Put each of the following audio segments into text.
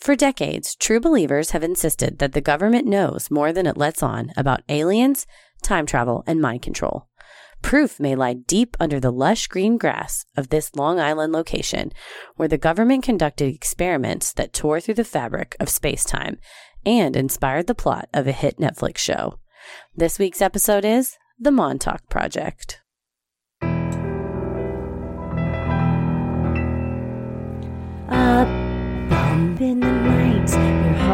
For decades, true believers have insisted that the government knows more than it lets on about aliens, time travel, and mind control. Proof may lie deep under the lush green grass of this Long Island location, where the government conducted experiments that tore through the fabric of space time and inspired the plot of a hit Netflix show. This week's episode is The Montauk Project. A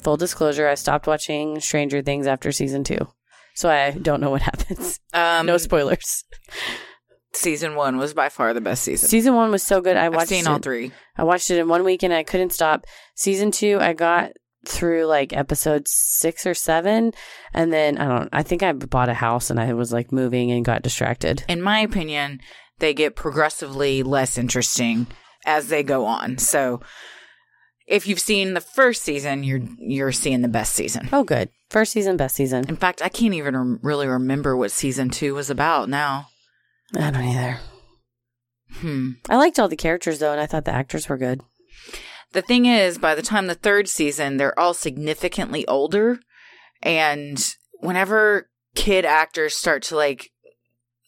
Full disclosure, I stopped watching Stranger Things after season two. So I don't know what happens. Um, No spoilers. season one was by far the best season. Season one was so good. I I've watched seen it. all three. I watched it in one weekend. I couldn't stop. Season two, I got through like episode six or seven, and then I don't. I think I bought a house and I was like moving and got distracted. In my opinion, they get progressively less interesting as they go on. So, if you've seen the first season, you're you're seeing the best season. Oh, good. First season, best season. In fact, I can't even rem- really remember what season two was about now. I don't either. Hmm. I liked all the characters though, and I thought the actors were good. The thing is, by the time the third season, they're all significantly older. And whenever kid actors start to like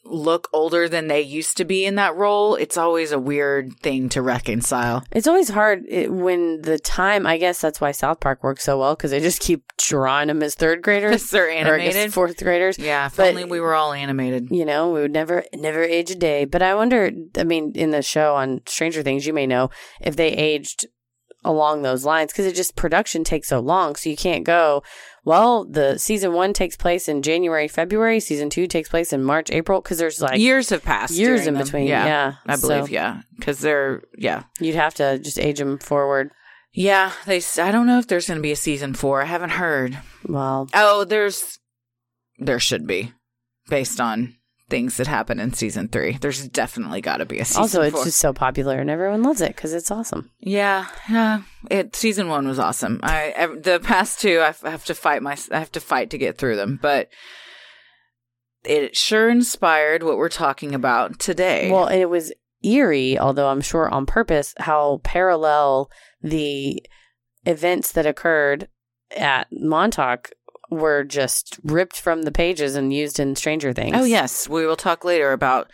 look older than they used to be in that role, it's always a weird thing to reconcile. It's always hard when the time. I guess that's why South Park works so well because they just keep drawing them as third graders they're or animated. fourth graders. Yeah, if But- only we were all animated. you know, we would never never age a day. But I wonder, I mean, in the show on Stranger Things, you may know if they aged along those lines because it just production takes so long, so you can't go. Well, the season one takes place in January, February. Season two takes place in March, April because there's like years have passed. years in them. between. Yeah, Yeah, I believe. So yeah, because they're yeah, you'd have to just age them forward. yeah. They. I don't know if there's going to be a season four. I haven't heard. Well, Oh, there's. There should be, based on things that happen in season three. There's definitely got to be a season also it's four. just so popular and everyone loves it because it's awesome. Yeah, yeah. It season one was awesome. I ev- the past two I have to fight my I have to fight to get through them, but it sure inspired what we're talking about today. Well, and it was eerie, although I'm sure on purpose, how parallel the events that occurred at Montauk were just ripped from the pages and used in Stranger Things. oh yes, we will talk later about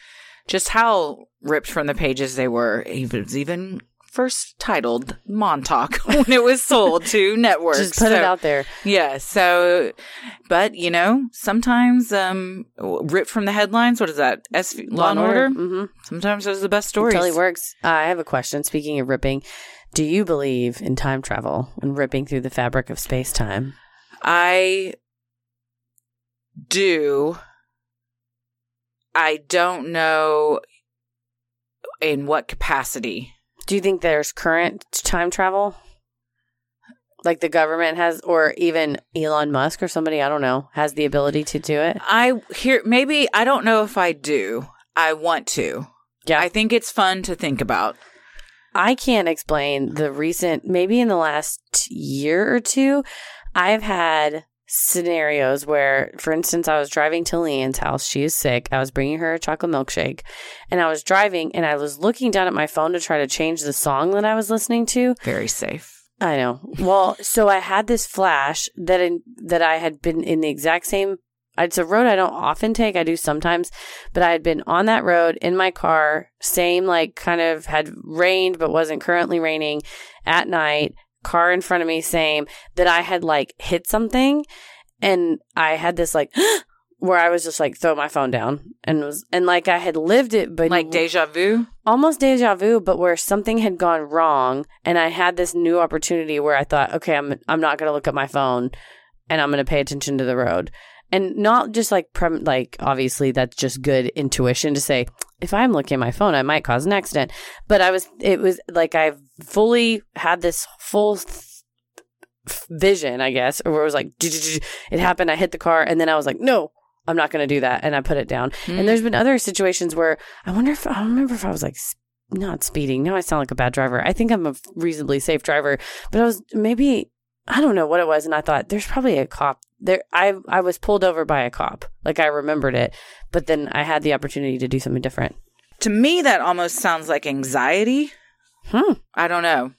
just how ripped from the pages they were. It was even first titled Montauk when it was sold to networks. Just put it out there. Yeah. So, but you know, sometimes um, ripped from the headlines. What is that? S Law and Order. Mm-hmm. Sometimes those are the best stories. Totally works. Uh, I have a question. Speaking of ripping, do you believe in time travel and ripping through the fabric of space time? I do. I don't know in what capacity. Do you think there's current time travel? Like the government has, or even Elon Musk or somebody, I don't know, has the ability to do it? I hear maybe I don't know if I do. I want to. Yeah. I think it's fun to think about. I can't explain the recent, maybe in the last year or two, I've had scenarios where, for instance, I was driving to Leanne's house. She is sick. I was bringing her a chocolate milkshake and I was driving and I was looking down at my phone to try to change the song that I was listening to. Very safe. I know. Well, so I had this flash that in, that I had been in the exact same. It's a road I don't often take. I do sometimes, but I had been on that road in my car. Same, like, kind of had rained, but wasn't currently raining at night. Car in front of me, same. That I had like hit something, and I had this like where I was just like throw my phone down and was and like I had lived it, but Like deja vu. almost deja vu, but where something had gone wrong, and I had this new opportunity where I thought, okay, I'm I'm not going to look at my phone, and I'm going to pay attention to the road, and not just like prem- like obviously that's just good intuition to say if I'm looking at my phone, I might cause an accident, but I was it was like I fully had this full. th- vision, I guess, or it was like it happened. I hit the car, and then I was like, no, I'm not going to do that, and I put it down. Hmm. And there's been other situations where I wonder if I don't remember if I was like not speeding. Now I sound like a bad driver. I think I'm a reasonably safe driver, but I was maybe I don't know what it was, and I thought there's probably a cop there. I I was pulled over by a cop, like I remembered it, but then I had the opportunity to do something different. To me, that almost sounds like anxiety. Hmm. I don't know.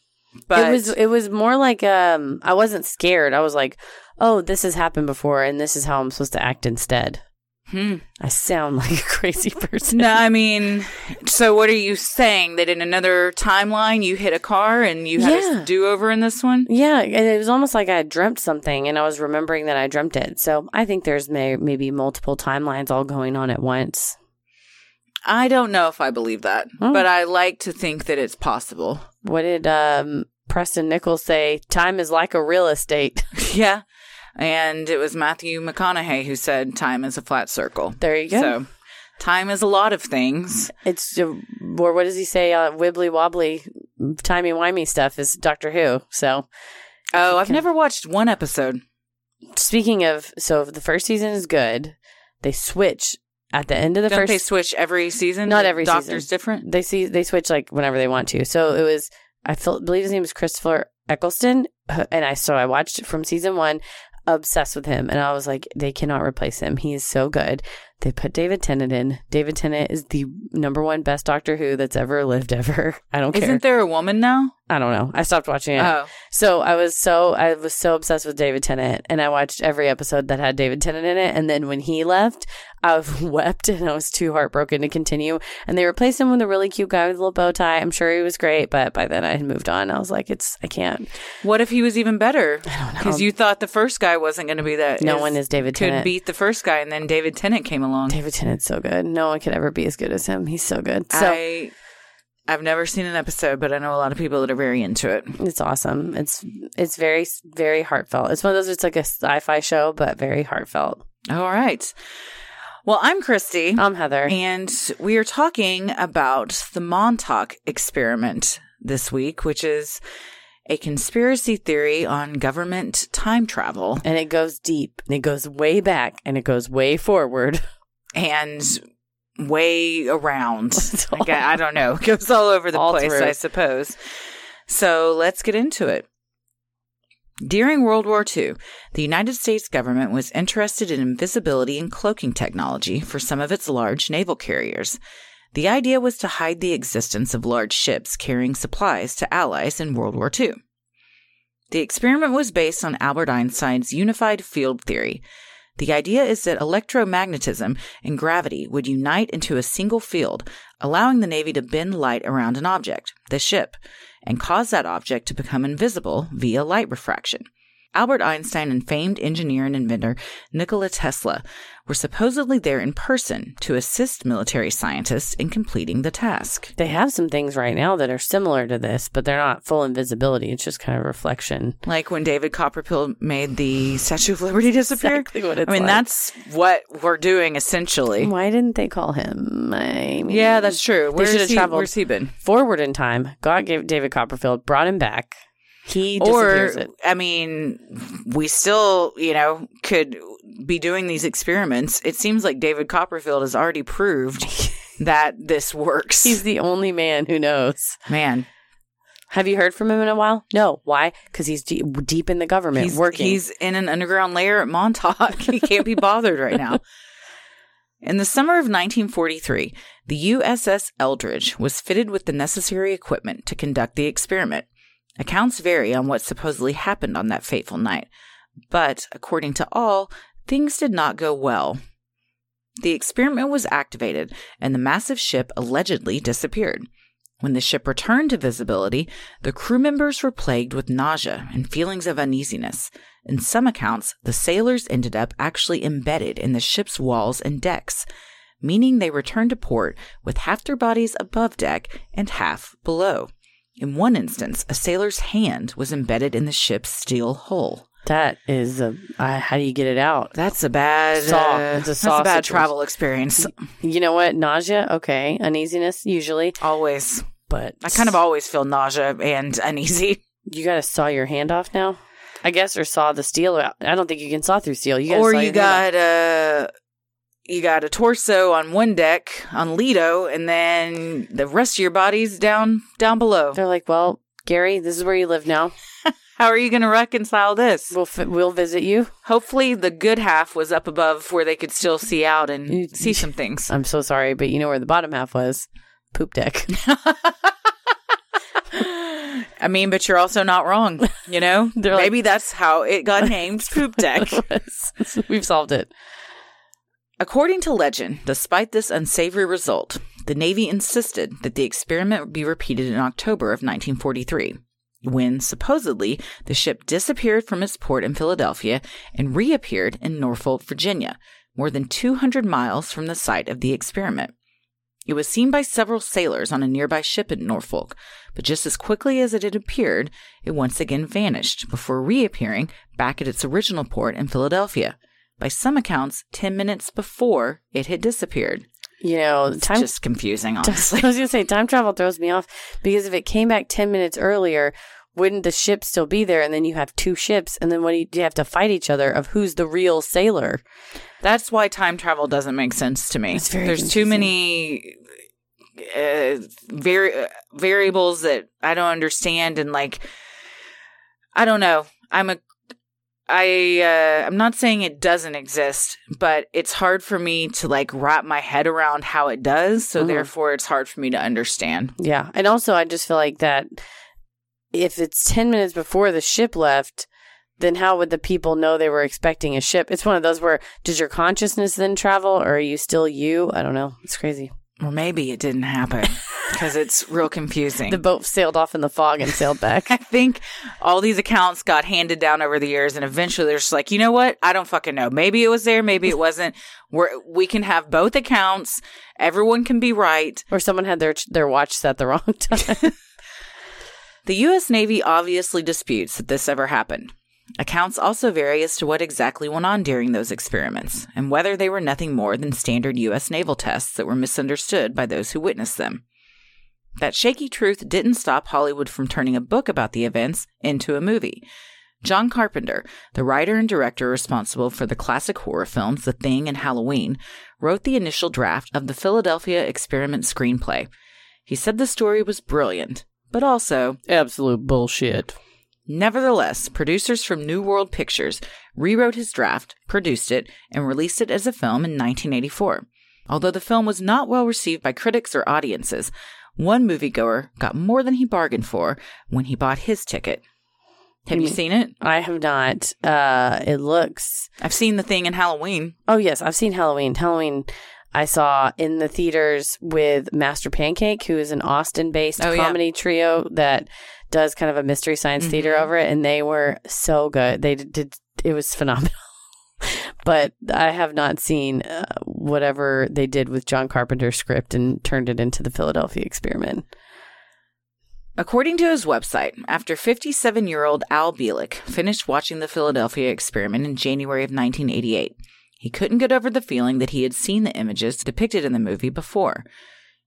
But it was it was more like um I wasn't scared. I was like, oh, this has happened before, and this is how I'm supposed to act instead. Hmm. I sound like a crazy person. No, I mean, so what are you saying? That in another timeline you hit a car and you had Yeah. a do over in this one? Yeah, and it was almost like I had dreamt something, and I was remembering that I dreamt it. So I think there's may- maybe multiple timelines all going on at once. I don't know if I believe that, Oh. but I like to think that it's possible. What did um, Preston Nichols say? Time is like a real estate. yeah. And it was Matthew McConaughey who said time is a flat circle. There you go. So time is a lot of things. It's uh, or what does he say? Uh, wibbly wobbly, timey wimey stuff is Doctor Who. So Oh, I've Okay. never watched one episode. speaking of, so the first season is good. They switch at the end of the Don't first. they switch every season? Not every Doctor's season. different? they see they switch like whenever they want to. So it was I feel, believe his name is Christopher Eccleston, uh, and I so I watched it from season one, obsessed with him, and I was like, they cannot replace him. He is so good. They put David Tennant in. David Tennant is the number one best Doctor Who that's ever lived ever. I don't care. Isn't there a woman now? I don't know. I stopped watching it. Oh. So I was so I was so obsessed with David Tennant, and I watched every episode that had David Tennant in it. And then when he left, I wept, and I was too heartbroken to continue. And they replaced him with a really cute guy with a little bow tie. I'm sure he was great, but by then I had moved on. I was like, it's I can't. What if he was even better? I don't know. Because you thought the first guy wasn't going to be that. no as- one is David Tennant. could Tennant. beat the first guy, and then David Tennant came along. David Tennant's so good. No one could ever be as good as him. He's so good. So I, I've never seen an episode, but I know a lot of people that are very into it. it's awesome. It's it's very very heartfelt. It's one of those. It's like a sci-fi show, but very heartfelt. All right. Well, I'm Christy. I'm Heather. And we are talking about the Montauk experiment this week, which is a conspiracy theory on government time travel and it goes deep and it goes way back and it goes way forward. and way around. Like, I, I don't know. It goes all over the All place, through. I suppose. So let's get into it. During World War II, the United States government was interested in invisibility and cloaking technology for some of its large naval carriers. The idea was to hide the existence of large ships carrying supplies to allies in World War II. The experiment was based on Albert Einstein's unified field theory. The idea is that electromagnetism and gravity would unite into a single field, allowing the Navy to bend light around an object, the ship, and cause that object to become invisible via light refraction. Albert Einstein and famed engineer and inventor Nikola Tesla were supposedly there in person to assist military scientists in completing the task. They have some things right now that are similar to this, but they're not full invisibility. It's just kind of reflection. Like when David Copperfield made the Statue of Liberty disappear. Exactly what it's I mean, like. that's what we're doing essentially. Why didn't they call him? I mean, Yeah, that's true. Where's should have he, traveled- Where's he been? forward in time. God gave David Copperfield, brought him back. He Or, disappears it. I mean, we still, you know, could be doing these experiments. It seems like David Copperfield has already proved that this works. He's the only man who knows. Man, Have you heard from him in a while? No. Why? Because he's deep, deep in the government he's working. He's in an underground lair at Montauk. he can't be bothered right now. In the summer of 1943, the USS Eldridge was fitted with the necessary equipment to conduct the experiment. Accounts vary on what supposedly happened on that fateful night, but according to all, things did not go well. The experiment was activated, and the massive ship allegedly disappeared. When the ship returned to visibility, the crew members were plagued with nausea and feelings of uneasiness. In some accounts, the sailors ended up actually embedded in the ship's walls and decks, meaning they returned to port with half their bodies above deck and half below. In one instance, a sailor's hand was embedded in the ship's steel hull. That is a. Uh, how do you get it out? That's a bad, Saw. uh, It's a that's a bad travel experience. You know what? Nausea. Okay. Uneasiness usually, Always. but I kind of always feel nausea and uneasy. You got to saw your hand off now. I guess, or saw the steel. out. I don't think you can saw through steel. You or saw you got a you got a torso on one deck on Lido, and then the rest of your body's down down below. They're like, well, Gary, this is where you live now. How are you going to reconcile this? We'll fi- we'll visit you. Hopefully, the good half was up above where they could still see out and see some things. I'm so sorry, but you know where the bottom half was? Poop deck. I mean, but you're also not wrong. You know, like- maybe that's how it got named Poop Deck. We've solved it. According to legend, despite this unsavory result, the Navy insisted that the experiment be repeated in October of 1943, when supposedly the ship disappeared from its port in Philadelphia and reappeared in Norfolk, Virginia, more than 200 miles from the site of the experiment. It was seen by several sailors on a nearby ship in Norfolk, but just as quickly as it had appeared, it once again vanished before reappearing back at its original port in Philadelphia by some accounts, 10 minutes before it had disappeared. You know, It's time. just confusing, honestly. I was gonna say time travel throws me off because if it came back ten minutes earlier, wouldn't the ship still be there? And then you have two ships, and then what do you, do you have to fight each other of who's the real sailor? That's why time travel doesn't make sense to me. It's very There's too many uh, vari- uh, variables that I don't understand, and like, I don't know. I'm a I uh, I'm not saying it doesn't exist, but it's hard for me to like wrap my head around how it does. So Mhm. therefore, it's hard for me to understand. Yeah, and also I just feel like that if it's ten minutes before the ship left. Then how would the people know they were expecting a ship? It's one of those where does your consciousness then travel, or are you still you? I don't know. It's crazy. Or maybe it didn't happen because it's real confusing. The boat sailed off in the fog and sailed back. I think all these accounts got handed down over the years, and eventually they're just like, you know what? I don't fucking know. Maybe it was there, maybe it wasn't. We're, we can have both accounts. Everyone can be right. or someone had their their watch set the wrong time. The U.S. Navy obviously disputes that this ever happened. Accounts also vary as to what exactly went on during those experiments, and whether they were nothing more than standard U.S. naval tests that were misunderstood by those who witnessed them. That shaky truth didn't stop Hollywood from turning a book about the events into a movie. John Carpenter, the writer and director responsible for the classic horror films The Thing and Halloween, wrote the initial draft of the Philadelphia Experiment screenplay. He said the story was brilliant, but also Absolute bullshit. Nevertheless, producers from New World Pictures rewrote his draft, produced it, and released it as a film in 1984. Although the film was not well received by critics or audiences, one moviegoer got more than he bargained for when he bought his ticket. Have You you seen it? I have not. Uh, it looks. I've seen the thing in Halloween. Oh yes, I've seen Halloween. Halloween. I saw in the theaters with Master Pancake, who is an Austin-based Oh, yeah. comedy trio that does kind of a mystery science theater Mhm. over it, and they were so good. They did. did it was phenomenal. but I have not seen uh, whatever they did with John Carpenter's script and turned it into the Philadelphia Experiment. According to his website, after 57 year old Al Bielek finished watching the Philadelphia experiment in January of 1988, he couldn't get over the feeling that he had seen the images depicted in the movie before.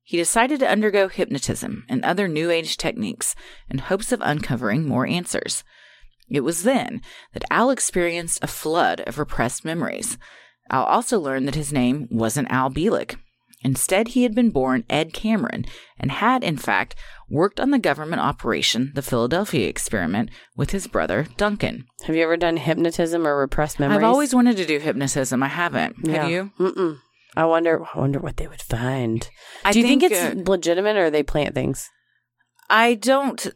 He decided to undergo hypnotism and other New Age techniques in hopes of uncovering more answers. It was then that Al experienced a flood of repressed memories. Al also learned that his name wasn't Al Bielek. Instead, he had been born Ed Cameron and had, in fact, worked on the government operation, the Philadelphia experiment, with his brother, Duncan. Have you ever done hypnotism or repressed memories? I've always wanted to do hypnotism. I haven't. Yeah. Have you? Mm-mm. I wonder. I wonder what they would find. I Do you think, uh, it's legitimate or they plant things? I don't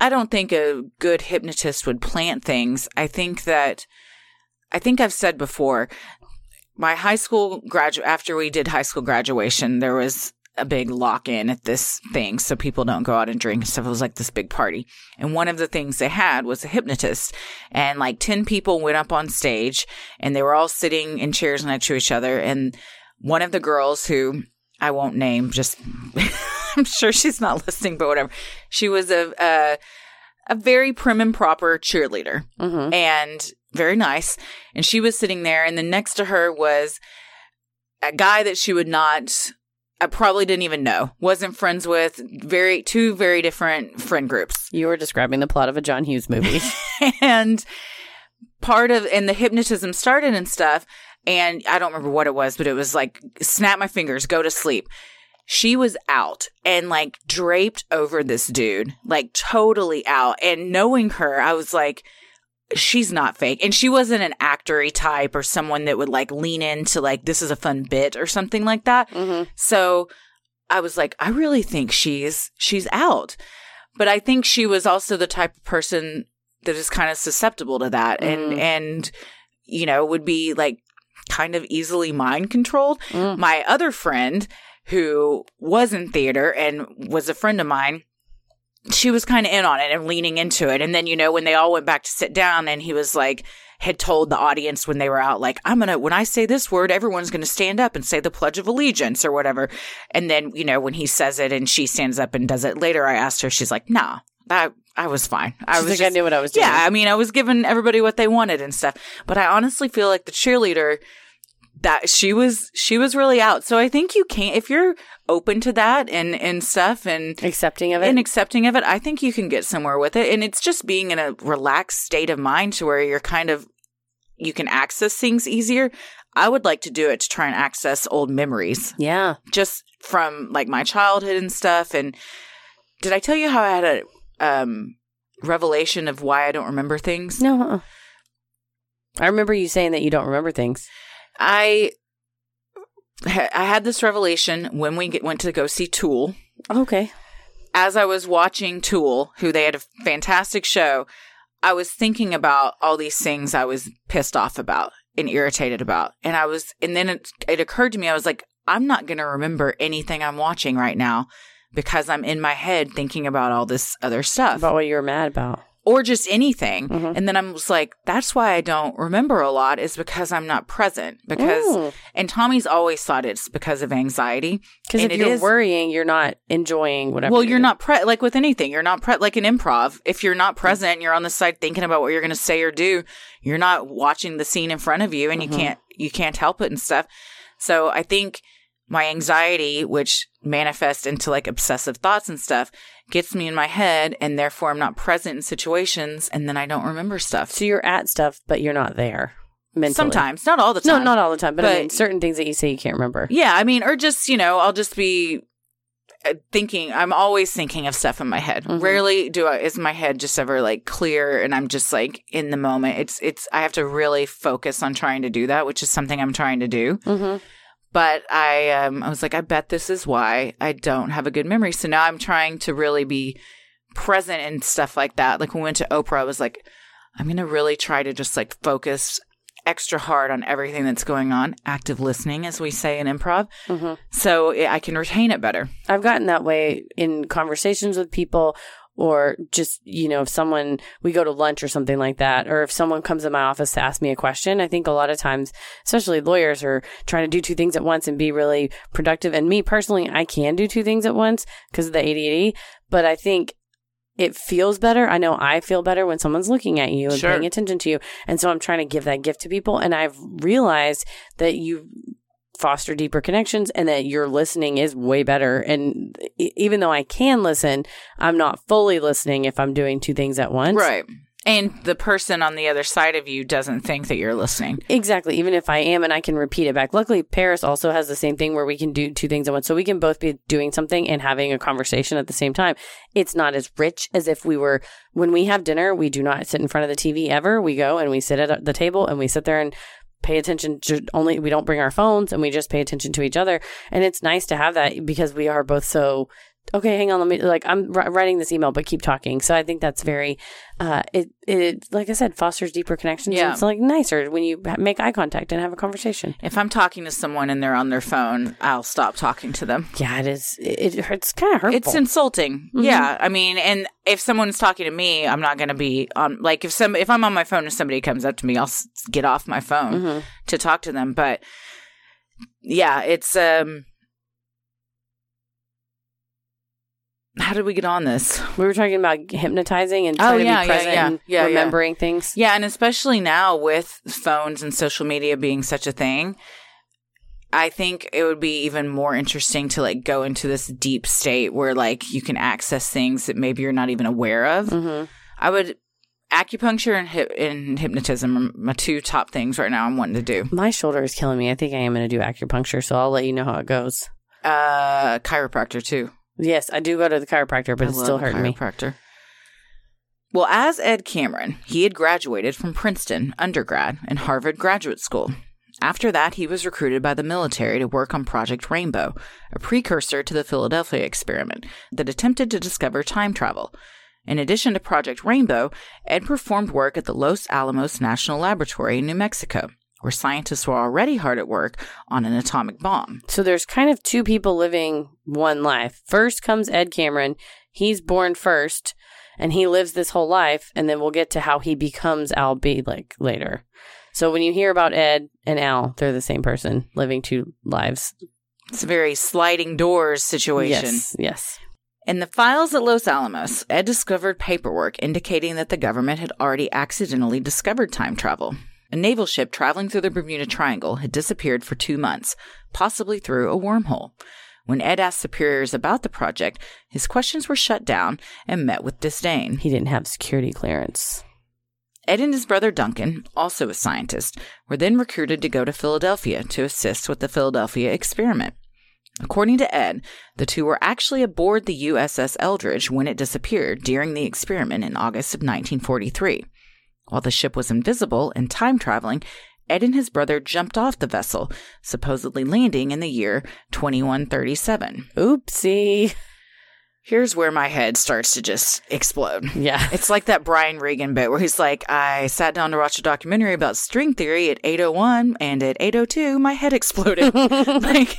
I don't think a good hypnotist would plant things. I think that I think I've said before my high school graduate, after we did high school graduation there was a big lock in at this thing so people don't go out and drink and stuff. It was like this big party. And one of the things they had was a hypnotist. And like 10 people went up on stage and they were all sitting in chairs next to each other. And one of the girls who I won't name, just I'm sure she's not listening, but whatever. She was a a, a very prim and proper cheerleader Mm-hmm. and very nice. And she was sitting there, and then next to her was a guy that she would not I probably didn't even know, wasn't friends with, very two very different friend groups. You were describing the plot of a John Hughes movie. and part of and the hypnotism started and stuff and I don't remember what it was, but it was like snap my fingers, go to sleep. She was out and like draped over this dude, like totally out. And knowing her, I was like, she's not fake. And she wasn't an actory type or someone that would like lean into like, this is a fun bit or something like that. mm-hmm. So I was like, I really think she's she's out. But I think she was also the type of person that is kind of susceptible to that and Mhm. and you know, would be like kind of easily mind controlled. Mm. My other friend who was in theater and was a friend of mine, she was kind of in on it and leaning into it. And then, you know, when they all went back to sit down and he was like, had told the audience when they were out, like, I'm going to, when I say this word, everyone's going to stand up and say the Pledge of Allegiance or whatever. And then, you know, when he says it and she stands up and does it later, I asked her, she's like, nah, that, I was fine. I She's was like, I just- knew what I was doing. yeah, I mean, I was giving everybody what they wanted and stuff. But I honestly feel like the cheerleader that she was she was really out. So I think you can if you're open to that and and stuff and Accepting of it. and accepting of it, I think you can get somewhere with it. And it's just being in a relaxed state of mind to where you're kind of you can access things easier. I would like to do it to try and access old memories yeah. just from like my childhood and stuff. And did I tell you how I had a um, revelation of why I don't remember things? No. uh-uh. I remember you saying that you don't remember things. I I had this revelation when we get, went to go see Tool. Okay. As I was watching Tool, who they had a fantastic show, I was thinking about all these things I was pissed off about and irritated about. And I was, and then it, it occurred to me, I was like, I'm not going to remember anything I'm watching right now because I'm in my head thinking about all this other stuff About what you were mad about. Or just anything. Mhm. And then I was like, that's why I don't remember a lot is because I'm not present. Because, Mm. and Tommy's always thought it's because of anxiety. Because if you're is- worrying, you're not enjoying whatever. well, you're doing. not pre like with anything. You're not pre like an improv. If you're not present, and you're on the side thinking about what you're going to say or do. You're not watching the scene in front of you, and Mhm. you can't you can't help it and stuff. So I think my anxiety, which manifests into like obsessive thoughts and stuff, gets me in my head, and therefore I'm not present in situations, and then I don't remember stuff. So you're at stuff, but you're not there mentally. Sometimes, not all the time. No, not all the time, but, I mean, certain things that you say you can't remember. Yeah, I mean, or just, you know, I'll just be uh, thinking, I'm always thinking of stuff in my head. Mhm. Rarely do I, is my head just ever like clear and I'm just like in the moment. It's, it's, I have to really focus on trying to do that, which is something I'm trying to do. Mm-hmm. But I, um, I was like, I bet this is why I don't have a good memory. So now I'm trying to really be present and stuff like that. Like when we went to Oprah, I was like, I'm going to really try to just like focus extra hard on everything that's going on. Active listening, as we say in improv. Mm-hmm. So I can retain it better. I've gotten that way in conversations with people or just, you know, if someone, we go to lunch or something like that, or if someone comes in my office to ask me a question, I think a lot of times, especially lawyers are trying to do two things at once and be really productive. And me personally, I can do two things at once because of the ADD, but I think it feels better. I know I feel better when someone's looking at you and Sure. paying attention to you. And so I'm trying to give that gift to people. And I've realized that you foster deeper connections and that your listening is way better. And even though I can listen, I'm not fully listening if I'm doing two things at once. Right. And the person on the other side of you doesn't think that you're listening. Exactly. Even if I am and I can repeat it back. Luckily, Paris also has the same thing where we can do two things at once. So we can both be doing something and having a conversation at the same time. It's not as rich as if we were, when we have dinner, we do not sit in front of the TV ever. We go and we sit at the table and we sit there and pay attention to only, we don't bring our phones and we just pay attention to each other. And it's nice to have that because we are both so, okay, hang on, let me, like, I'm writing this email, but keep talking. So I think that's very, uh, it, it, like I said, fosters deeper connections. Yeah. It's like nicer when you make eye contact and have a conversation. If I'm talking to someone and they're on their phone, I'll stop talking to them. Yeah, it is. It, it hurts. Kind of hurtful. It's insulting. Mhm. Yeah. I mean, and if someone's talking to me, I'm not going to be on, like, if some, if I'm on my phone and somebody comes up to me, I'll s- get off my phone Mhm. to talk to them. But yeah, it's, um, how did we get on this? We were talking about hypnotizing and Oh, trying to yeah, be present yeah. and Yeah, yeah. remembering things. Yeah, and especially now with phones and social media being such a thing, I think it would be even more interesting to like go into this deep state where like you can access things that maybe you're not even aware of. hmm I would acupuncture and, hip, and hypnotism are my two top things right now I'm wanting to do. My shoulder is killing me. I think I am going to do acupuncture, so I'll let you know how it goes. Uh, chiropractor too. Yes, I do go to the chiropractor, but I it's still hurting me. chiropractor. Well, as Ed Cameron, he had graduated from Princeton undergrad and Harvard Graduate School. After that, he was recruited by the military to work on Project Rainbow, a precursor to the Philadelphia experiment that attempted to discover time travel. In addition to Project Rainbow, Ed performed work at the Los Alamos National Laboratory in New Mexico, where scientists were already hard at work on an atomic bomb. So there's kind of two people living one life. First comes Ed Cameron. He's born first, and he lives this whole life, and then we'll get to how he becomes Al Bielek later. So when you hear about Ed and Al, they're the same person living two lives. It's a very sliding doors situation. Yes, yes. In the files at Los Alamos, Ed discovered paperwork indicating that the government had already accidentally discovered time travel. A naval ship traveling through the Bermuda Triangle had disappeared for two months, possibly through a wormhole. When Ed asked superiors about the project, his questions were shut down and met with disdain. He didn't have security clearance. Ed and his brother Duncan, also a scientist, were then recruited to go to Philadelphia to assist with the Philadelphia experiment. According to Ed, the two were actually aboard the USS Eldridge when it disappeared during the experiment in August of 1943. While the ship was invisible and time traveling, Ed and his brother jumped off the vessel, supposedly landing in the year 2137. Oopsie. Here's where my head starts to just explode. Yeah. It's like that Brian Regan bit where he's like, I sat down to watch a documentary about string theory at 801 and at 802 my head exploded. like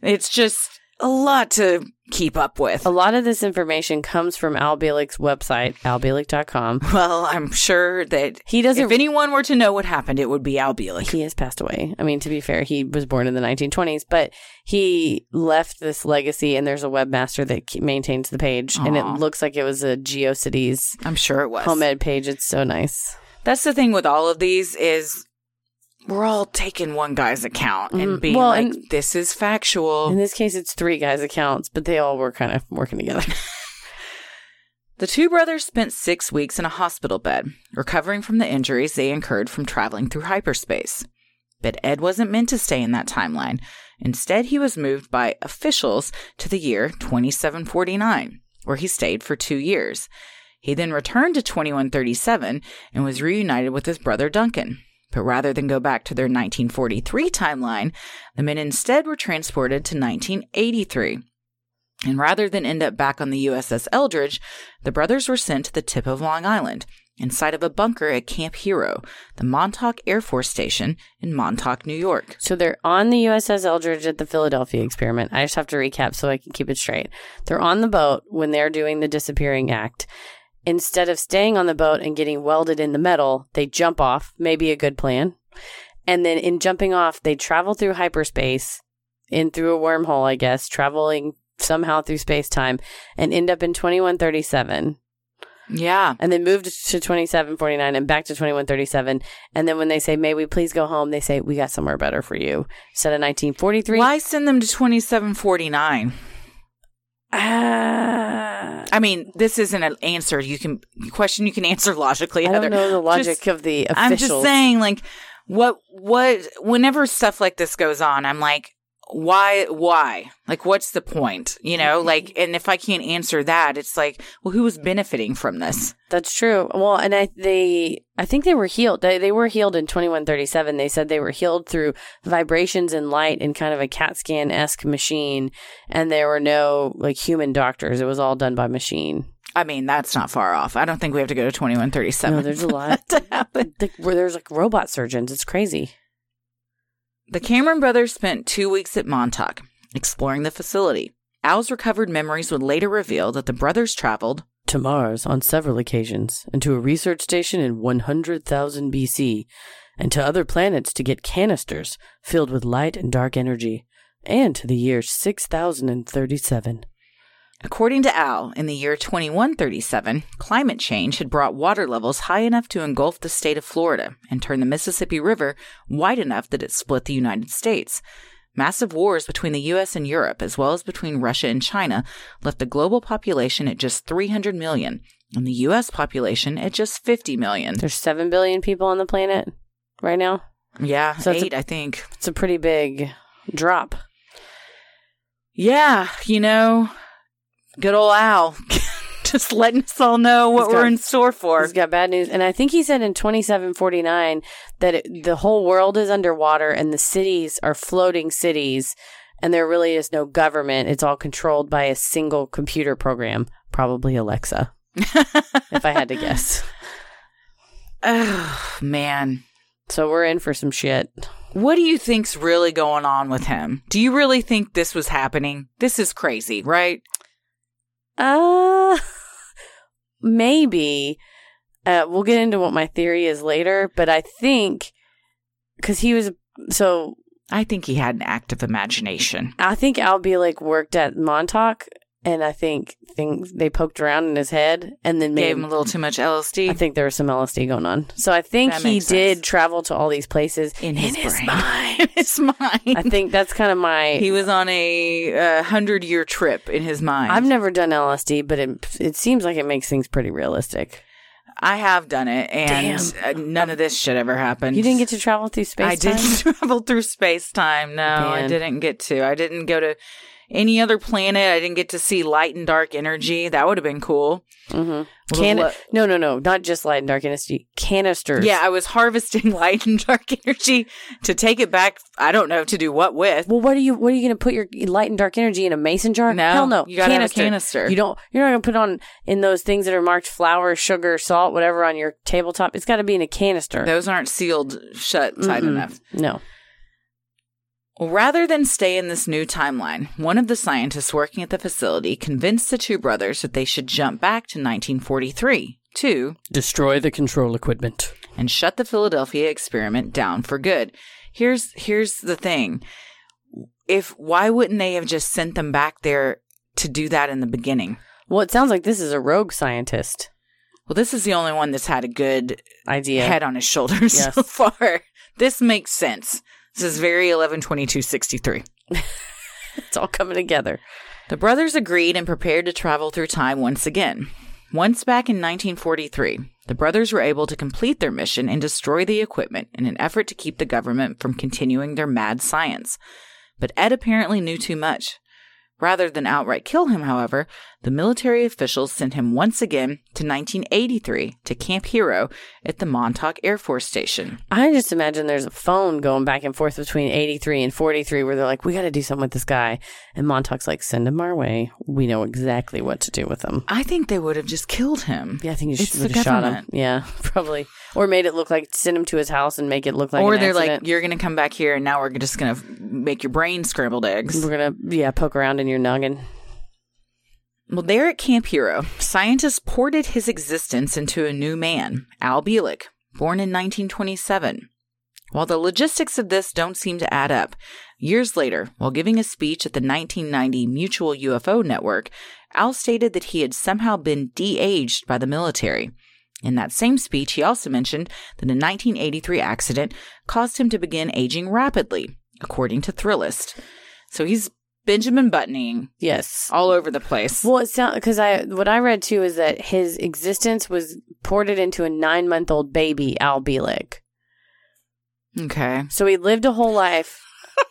it's just a lot to keep up with. A lot of this information comes from Al Bielek's website, albielek.com. Well, I'm sure that He doesn't if anyone were to know what happened, it would be Al Bielek. he has passed away. I mean, to be fair, he was born in the 1920s, but he left this legacy, and there's a webmaster that maintains the page, and it looks like it was a GeoCities I'm sure it was. home ed page. It's so nice. That's the thing with all of these is we're all taking one guy's account and Mhm. being Well, like, and- this is factual. In this case, it's three guys' accounts, but they all were kind of working together. The two brothers spent six weeks in a hospital bed, recovering from the injuries they incurred from traveling through hyperspace. But Ed wasn't meant to stay in that timeline. Instead, he was moved by officials to the year 2749, where he stayed for two years. He then returned to 2137 and was reunited with his brother Duncan. But rather than go back to their 1943 timeline, the men instead were transported to 1983. And rather than end up back on the USS Eldridge, the brothers were sent to the tip of Long Island, inside of a bunker at Camp Hero, the Montauk Air Force Station in Montauk, New York. so they're on the USS Eldridge at the Philadelphia experiment. I just have to recap so I can keep it straight. They're on the boat when they're doing the disappearing act. Instead of staying on the boat and getting welded in the metal, they jump off, maybe a good plan. And then in jumping off, they travel through hyperspace, in through a wormhole, I guess, traveling somehow through space time, and end up in 2137. Yeah. And then moved to 2749 and back to 2137. And then when they say, may we please go home, they say, we got somewhere better for you. Instead of 1943. Why send them to 2749? Ah, I mean, this isn't an answer you can question you can answer logically. I don't know the logic just, of the. Officials. I'm just saying, like, what, what, whenever stuff like this goes on, I'm like, why, why? Like, what's the point? You know, mm-hmm. like, and if I can't answer that, it's like, well, who was benefiting from this? That's true. Well, and I they I think they were healed. They, they were healed in 2137. They said they were healed through vibrations and light in kind of a CAT scan esque machine, and there were no like human doctors. It was all done by machine. I mean, that's not far off. I don't think we have to go to 2137. No, there's a lot. to happen. Like, where there's like robot surgeons. It's crazy. The Cameron brothers spent two weeks at Montauk, exploring the facility. Al's recovered memories would later reveal that the brothers traveled To Mars on several occasions, and to a research station in 100,000 BC, and to other planets to get canisters filled with light and dark energy, and to the year 6037. According to Al, in the year 2137, climate change had brought water levels high enough to engulf the state of Florida and turn the Mississippi River wide enough that it split the United States. Massive wars between the US and Europe, as well as between Russia and China, left the global population at just 300 million, and the US population at just 50 million. There's 7 billion people on the planet right now. Yeah, So eight, I think. It's a pretty big drop. Yeah, you know, good old Al. Just letting us all know what He's we're in store for. He's got bad news. And I think he said in 2749 that it, the whole world is underwater and the cities are floating cities and there really is no government. It's all controlled by a single computer program, probably Alexa, if I had to guess. oh, man. So we're in for some shit. What do you think's really going on with him? Do you really think this was happening? This is crazy, right? Uh, maybe. Uh, we'll get into what my theory is later, but I think because he was so I think he had an active imagination. I think Al Bielek worked at Montauk, and I think things they poked around in his head, and then made Gave him a little too much LSD I think there was some LSD going on. So I think That he makes did sense. travel to all these places in his, brain. mind. in his mind. I think that's kind of my. he was on a uh, hundred year trip in his mind. I've never done LSD, but it it seems like it makes things pretty realistic. I have done it, and uh, none of this shit ever happened. You didn't get to travel through space. I didn't travel through space time. No, I Man. didn't get to. I didn't go to any other planet. I didn't get to see light and dark energy. That would have been cool. Mm-hmm. Can lo- no, no, no, not just light and dark energy. Canisters. Yeah, I was harvesting light and dark energy to take it back. I don't know to do what with. Well, what are you? What are you going to put your light and dark energy in a mason jar? No, Hell no. you gotta have a canister. You don't. You're not going to put on in those things that are marked flour, sugar, salt, whatever on your tabletop. It's got to be in a canister. Those aren't sealed shut tight Mm-mm. enough. No. Rather than stay in this new timeline, one of the scientists working at the facility convinced the two brothers that they should jump back to 1943 to Destroy the control equipment. and shut the Philadelphia experiment down for good. Here's here's the thing. If why wouldn't they have just sent them back there to do that in the beginning? Well, it sounds like this is a rogue scientist Well, this is the only one that's had a good idea. head on his shoulders Yes. so far. This makes sense. This is very 112263. It's all coming together. The brothers agreed and prepared to travel through time once again. Once back in 1943, the brothers were able to complete their mission and destroy the equipment in an effort to keep the government from continuing their mad science. But Ed apparently knew too much. Rather than outright kill him, however, the military officials sent him once again to 1983 to Camp Hero at the Montauk Air Force Station. I just imagine there's a phone going back and forth between 83 and 43 where they're like, we got to do something with this guy. And Montauk's like, send him our way. We know exactly what to do with him. I think they would have just killed him. Yeah, I think you should have shot him. Yeah, probably. Or made it look like, send him to his house and make it look like or they're accident. like, you're going to come back here and now we're just going to make your brain scrambled eggs. We're going to, yeah, poke around in your noggin. Well, there at Camp Hero, scientists ported his existence into a new man, Al Bielek, born in 1927. While the logistics of this don't seem to add up, years later, while giving a speech at the 1990 Mutual UFO Network, Al stated that he had somehow been de aged by the military. In that same speech, he also mentioned that a 1983 accident caused him to begin aging rapidly, according to Thrillist. So he's Benjamin Buttoning Yes. all over the place. Well, it sounds because I what I read too is that his existence was ported into a nine month old baby, Al Bielek. Okay. So he lived a whole life.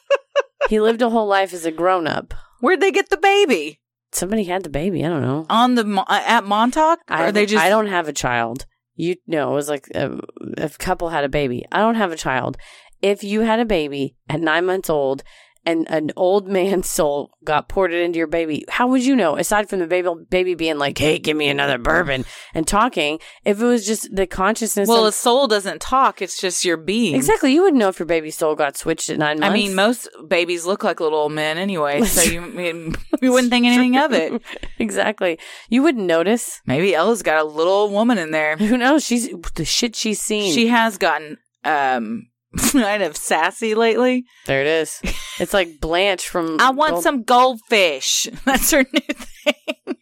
he lived a whole life as a grown up. Where'd they get the baby? Somebody had the baby. I don't know. On the uh, at Montauk? I, or they just I don't have a child. You know, it was like a, a couple had a baby. I don't have a child. If you had a baby at nine months old and an old man's soul got ported into your baby, how would you know? Aside from the baby, baby being like, "Hey, give me another bourbon," and talking, if it was just the consciousness. Well, a soul doesn't talk. It's just your being. exactly, you wouldn't know if your baby's soul got switched at nine months. I mean, most babies look like little old men anyway, so you, you wouldn't think anything of it. exactly, you wouldn't notice. Maybe Ella's got a little old woman in there. Who knows? She's the shit she's seen. She has gotten um kind of sassy lately. there it is. It's like Blanche from. I want Gold- some goldfish. That's her new thing.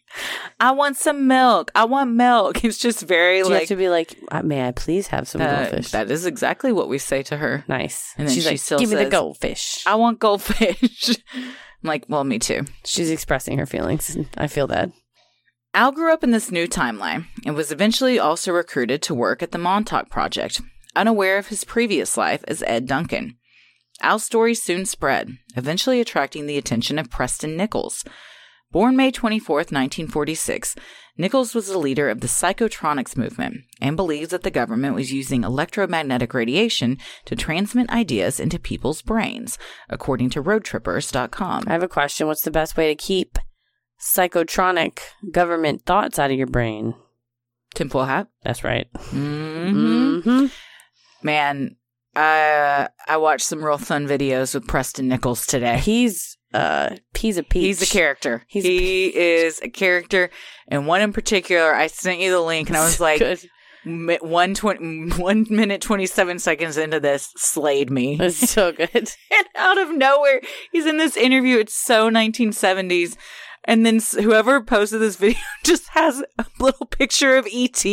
I want some milk. I want milk. It's just very you have to be like, uh, may I please have some uh, goldfish? that is exactly what we say to her. nice. And then She's she like, still give me the goldfish. I want goldfish. I'm like, well, me too. She's expressing her feelings. I feel that. Al grew up in this new timeline and was eventually also recruited to work at the Montauk Project, unaware of his previous life as Ed Duncan. Al's story soon spread, eventually attracting the attention of Preston Nichols. Born May 24, 1946, Nichols was a leader of the psychotronics movement and believes that the government was using electromagnetic radiation to transmit ideas into people's brains, according to roadtrippers.com. I have a question. What's the best way to keep psychotronic government thoughts out of your brain? Tinfoil hat. That's right. Mm-hmm. hmm Man, uh, I watched some real fun videos with Preston Nichols today. He's uh he's a peach. He's a character. He's a he is a character, and one in particular. I sent you the link, and I was like, one one minute twenty seven seconds into this, slayed me. It's so good. and out of nowhere, he's in this interview. It's so nineteen seventies. And then whoever posted this video just has a little picture of ET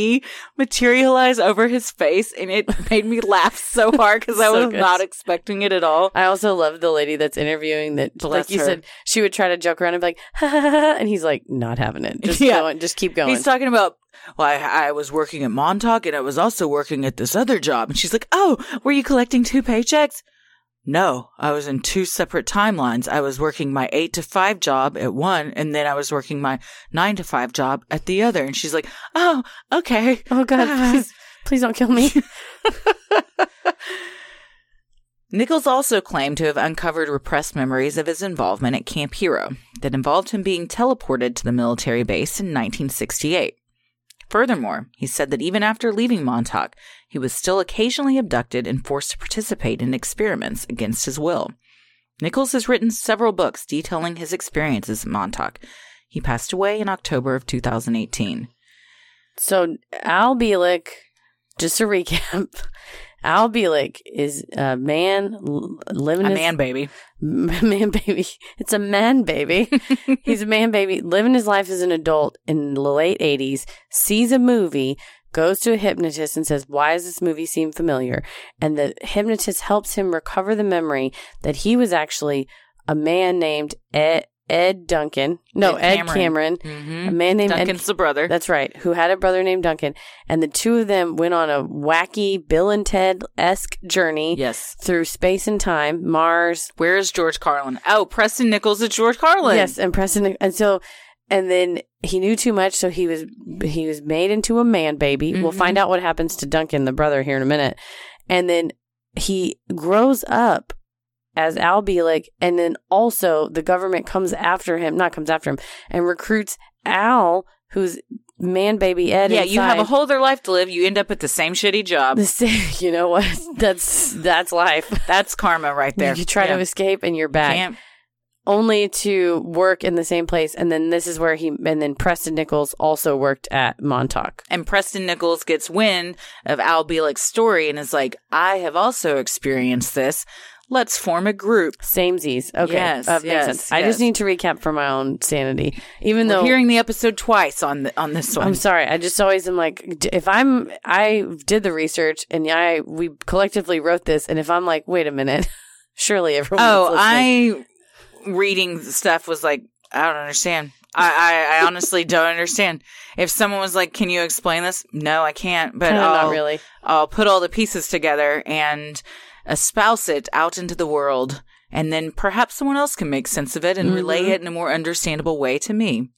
materialize over his face, and it made me laugh so hard because I was good. not expecting it at all. I also love the lady that's interviewing that Bless like you her. said, she would try to joke around and be like, ha ha, ha," and he's like, not having it. Just Yeah. going, just keep going. He's talking about, well, I, I was working at Montauk and I was also working at this other job. And she's like, oh, were you collecting two paychecks? No, I was in two separate timelines. I was working my eight to five job at one, and then I was working my nine to five job at the other. And she's like, oh, okay. oh God, please, please don't kill me. Nichols also claimed to have uncovered repressed memories of his involvement at Camp Hero that involved him being teleported to the military base in 1968. Furthermore, he said that even after leaving Montauk, he was still occasionally abducted and forced to participate in experiments against his will. Nichols has written several books detailing his experiences at Montauk. He passed away in October of 2018. So Al Bielek, just to recap, Al Bielek is a man living A his man baby. man baby. It's a man baby. He's a man baby living his life as an adult in the late 80s, sees a movie, goes to a hypnotist and says, Why does this movie seem familiar? And the hypnotist helps him recover the memory that he was actually a man named Ed, Ed Duncan. No, Ed Ed Cameron. Cameron. Mm-hmm. A man named Ed Duncan's the brother. that's right. Who had a brother named Duncan, and the two of them went on a wacky Bill and Ted esque journey yes. through space and time, Mars. Where is George Carlin? Oh, Preston Nichols is George Carlin. Yes, and Preston, and so, and then he knew too much, so he was he was made into a man baby. We'll Mhm. find out what happens to Duncan, the brother, here in a minute, and then he grows up as Al Bielek, and then also the government comes after him, not comes after him, and recruits Al, who's man baby Ed. Yeah, you have a whole other life to live. You end up at the same shitty job. The same, you know what? That's that's life. That's karma right there. You try Yeah. to escape and you're back, Can't- only to work in the same place. And then this is where he and then Preston Nichols also worked at Montauk. And Preston Nichols gets wind of Al Bielek's story and is like, I have also experienced this. Let's form a group. Samesies. Okay, Yes, uh, makes yes. I just need to recap for my own sanity, even We're though. hearing the episode twice on the, on this one. I'm sorry. I just always am like, if I'm, I did the research and I, we collectively wrote this. And if I'm like, wait a minute, surely everyone. oh, I reading stuff was like, I don't understand. I, I, I honestly don't understand. If someone was like, "Can you explain this?" No, I can't. But Kinda I'll, not really. I'll put all the pieces together and espouse it out into the world, and then perhaps someone else can make sense of it and relay Mhm. it in a more understandable way to me.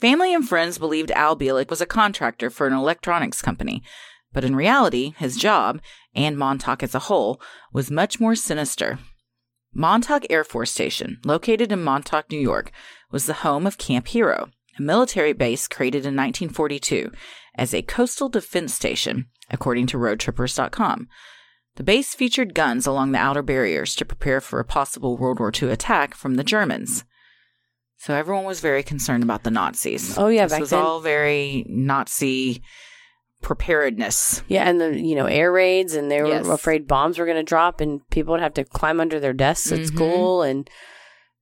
Family and friends believed Al Bielek was a contractor for an electronics company, but in reality, his job, and Montauk as a whole, was much more sinister. Montauk Air Force Station, located in Montauk, New York, was the home of Camp Hero, a military base created in 1942 as a coastal defense station, according to roadtrippers.com. The base featured guns along the outer barriers to prepare for a possible World War II attack from the Germans. So everyone was very concerned about the Nazis. Oh, yeah, this was then- all very Nazi preparedness. Yeah, and the you know air raids, and they were Yes. afraid bombs were going to drop, and people would have to climb under their desks at Mhm. school. And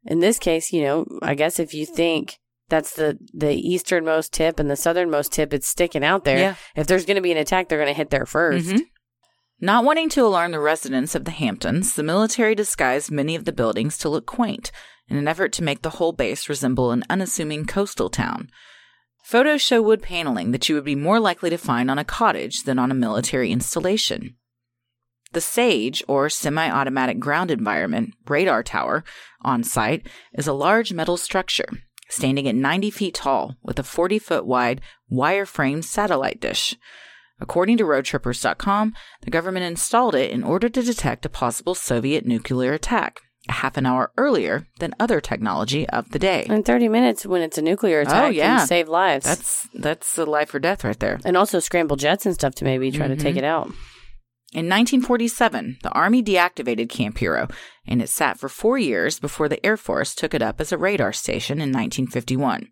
in this case, you know, I guess if you think That's the the easternmost tip and the southernmost tip. It's sticking out there. Yeah. If there's going to be an attack, they're going to hit there 1st Mhm. Not wanting to alarm the residents of the Hamptons, the military disguised many of the buildings to look quaint in an effort to make the whole base resemble an unassuming coastal town. Photos show wood paneling that you would be more likely to find on a cottage than on a military installation. The SAGE, or Semi Automatic Ground Environment, radar tower on site is a large metal structure standing at 90 feet tall with a 40 foot wide wire framed satellite dish. According to roadtrippers.com, the government installed it in order to detect a possible Soviet nuclear attack, a half an hour earlier than other technology of the day. In 30 minutes, when it's a nuclear attack, Oh, yeah. can save lives. That's that's a life or death right there. and also scramble jets and stuff to maybe try to take Mhm. it out. In 1947, the Army deactivated Camp Hero, and it sat for four years before the Air Force took it up as a radar station in 1951.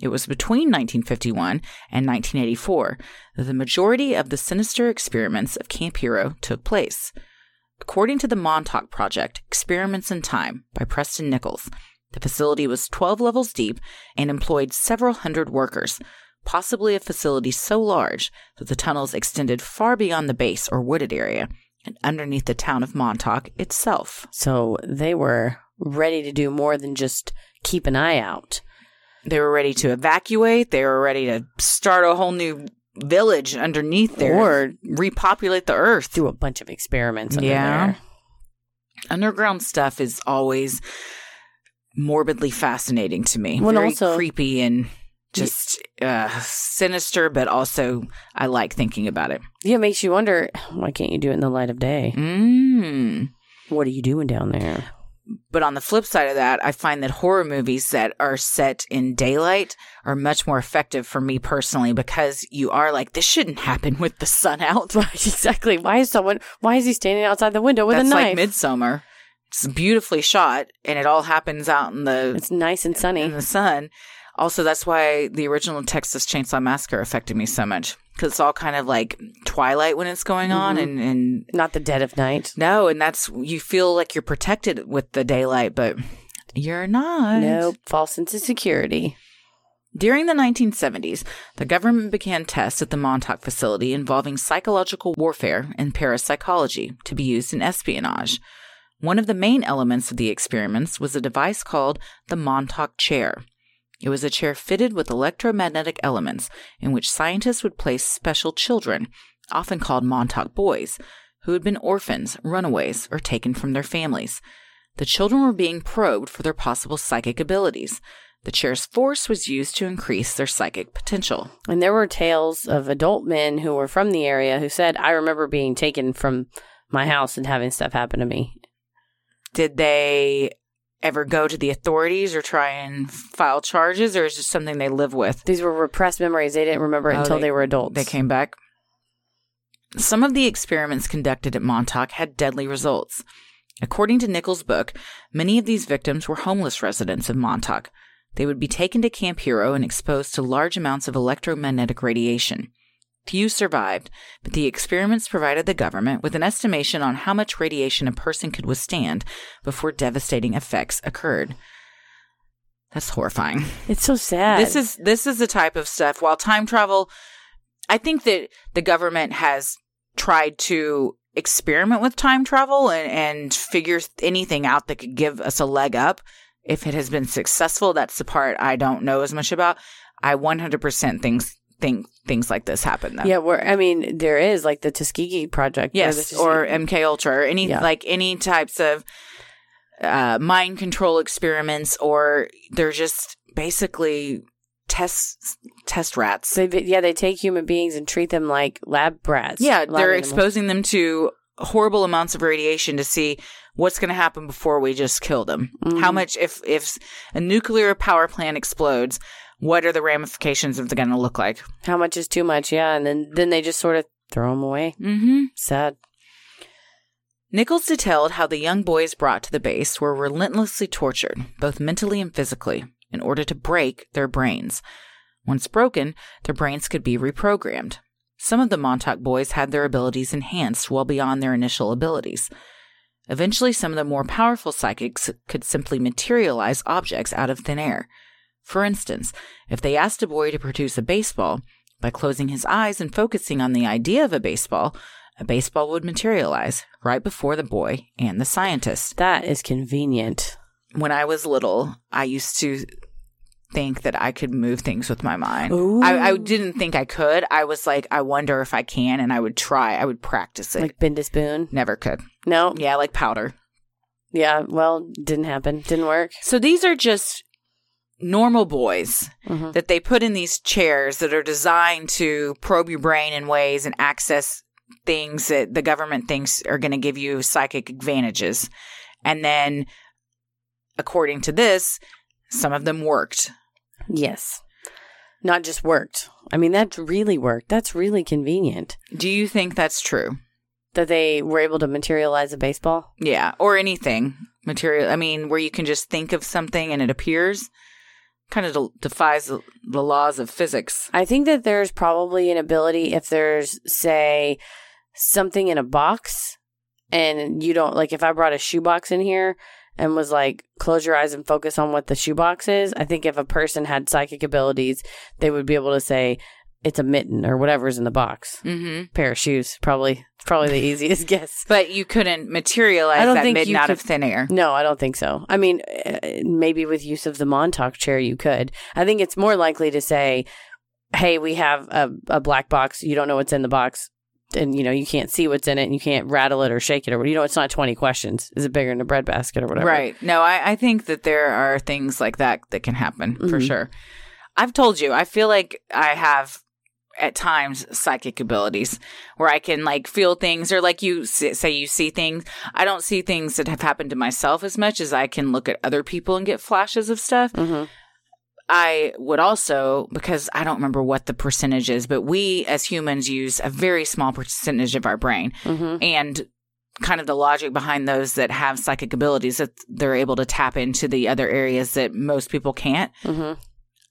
It was between 1951 and 1984 that the majority of the sinister experiments of Camp Hero took place. According to the Montauk Project, Experiments in Time by Preston Nichols, the facility was 12 levels deep and employed several hundred workers, possibly a facility so large that the tunnels extended far beyond the base or wooded area and underneath the town of Montauk itself. So they were ready to do more than just keep an eye out. They were ready to evacuate, they were ready to start a whole new village underneath there Or repopulate the earth. do a bunch of experiments Yeah. there. Underground stuff is always morbidly fascinating to me. Well, Very also- creepy and just uh, sinister, but also I like thinking about it. Yeah, it makes you wonder why can't you do it in the light of day? Mm. What are you doing down there? But on the flip side of that, I find that horror movies that are set in daylight are much more effective for me personally because you are like, this shouldn't happen with the sun out. Right, exactly. Why is someone? Why is he standing outside the window with That's a knife? like Midsummer. It's beautifully shot, and it all happens out in the it's nice and sunny. in the sun. Also, that's why the original Texas Chainsaw Massacre affected me so much because it's all kind of like twilight when it's going on, Mhm. and and Not the dead of night. no, and that's you feel like you're protected with the daylight, but you're not. Nope. False sense of security. During the 1970s, the government began tests at the Montauk facility involving psychological warfare and parapsychology to be used in espionage. One of the main elements of the experiments was a device called the Montauk chair. It was a chair fitted with electromagnetic elements in which scientists would place special children, often called Montauk boys, who had been orphans, runaways, or taken from their families. The children were being probed for their possible psychic abilities. The chair's force was used to increase their psychic potential. And there were tales of adult men who were from the area who said, I remember being taken from my house and having stuff happen to me. Did they ever go to the authorities or try and file charges, or is it just something they live with? These were repressed memories. They didn't remember it Oh, until they- they, were adults. They came back. Some of the experiments conducted at Montauk had deadly results. According to Nichols' book, many of these victims were homeless residents of Montauk. They would be taken to Camp Hero and exposed to large amounts of electromagnetic radiation. Few survived, but the experiments provided the government with an estimation on how much radiation a person could withstand before devastating effects occurred. That's horrifying. It's so sad. This is this is the type of stuff. While time travel, I think that the government has tried to experiment with time travel and, and figure anything out that could give us a leg up. If it has been successful, that's the part I don't know as much about. I 100% things think things like this happen though. yeah. Where I mean, there is like the Tuskegee project. Yes, or Tuskegee- MK Ultra, or any Yeah. like any types of uh, mind control experiments, or they're just basically test test rats. They, yeah, they take human beings and treat them like lab brats. yeah, lab they're animals. exposing them to horrible amounts of radiation to see what's going to happen before we just kill them. How Mhm. much if if a nuclear power plant explodes, what are the ramifications of the going to look like? How much is too much? Yeah, and then then they just sort of throw them away. Mm-hmm. Sad. Nichols detailed how the young boys brought to the base were relentlessly tortured, both mentally and physically, in order to break their brains. Once broken, their brains could be reprogrammed. Some of the Montauk boys had their abilities enhanced well beyond their initial abilities. Eventually, some of the more powerful psychics could simply materialize objects out of thin air. For instance, if they asked a boy to produce a baseball, by closing his eyes and focusing on the idea of a baseball, a baseball would materialize right before the boy and the scientist. That is convenient. When I was little, I used to think that I could move things with my mind. I, I didn't think I could. I was like, I wonder if I can, and I would try. I would practice it. Like bend a spoon. Never could. No. Yeah, like powder. Yeah. Well, didn't happen. Didn't work. So these are just normal boys Mhm. that they put in these chairs that are designed to probe your brain in ways and access things that the government thinks are going to give you psychic advantages. And then, according to this, some of them worked. Yes. Not just worked. I mean, that really worked. That's really convenient Do you think that's true? that they were able to materialize a baseball. Yeah, or anything material. I mean, where you can just think of something and it appears. Kind of de- defies the, the laws of physics. I think that there's probably an ability if there's, say, something in a box and you don't, like, if I brought a shoebox in here and was like, close your eyes and focus on what the shoebox is, I think if a person had psychic abilities, they would be able to say, it's a mitten or whatever's in the box. Mm-hmm. Pair of shoes, probably, probably the easiest guess. But you couldn't materialize I don't that think mitten you out of thin air. No, I don't think so. I mean, uh, maybe with use of the Montauk chair, you could. I think it's more likely to say, "Hey, we have a, a black box. You don't know what's in the box, and you know you can't see what's in it, and you can't rattle it or shake it, or you know it's not twenty questions. Is it bigger than a bread basket or whatever?" Right. No, I, I think that there are things like that that can happen for Mhm. sure. I've told you, I feel like I have at times psychic abilities where I can like feel things or like you say you see things. I don't see things that have happened to myself as much as I can look at other people and get flashes of stuff. hmm I would also, because I don't remember what the percentage is, but we as humans use a very small percentage of our brain. hmm And kind of the logic behind those that have psychic abilities that they're able to tap into the other areas that most people can't. hmm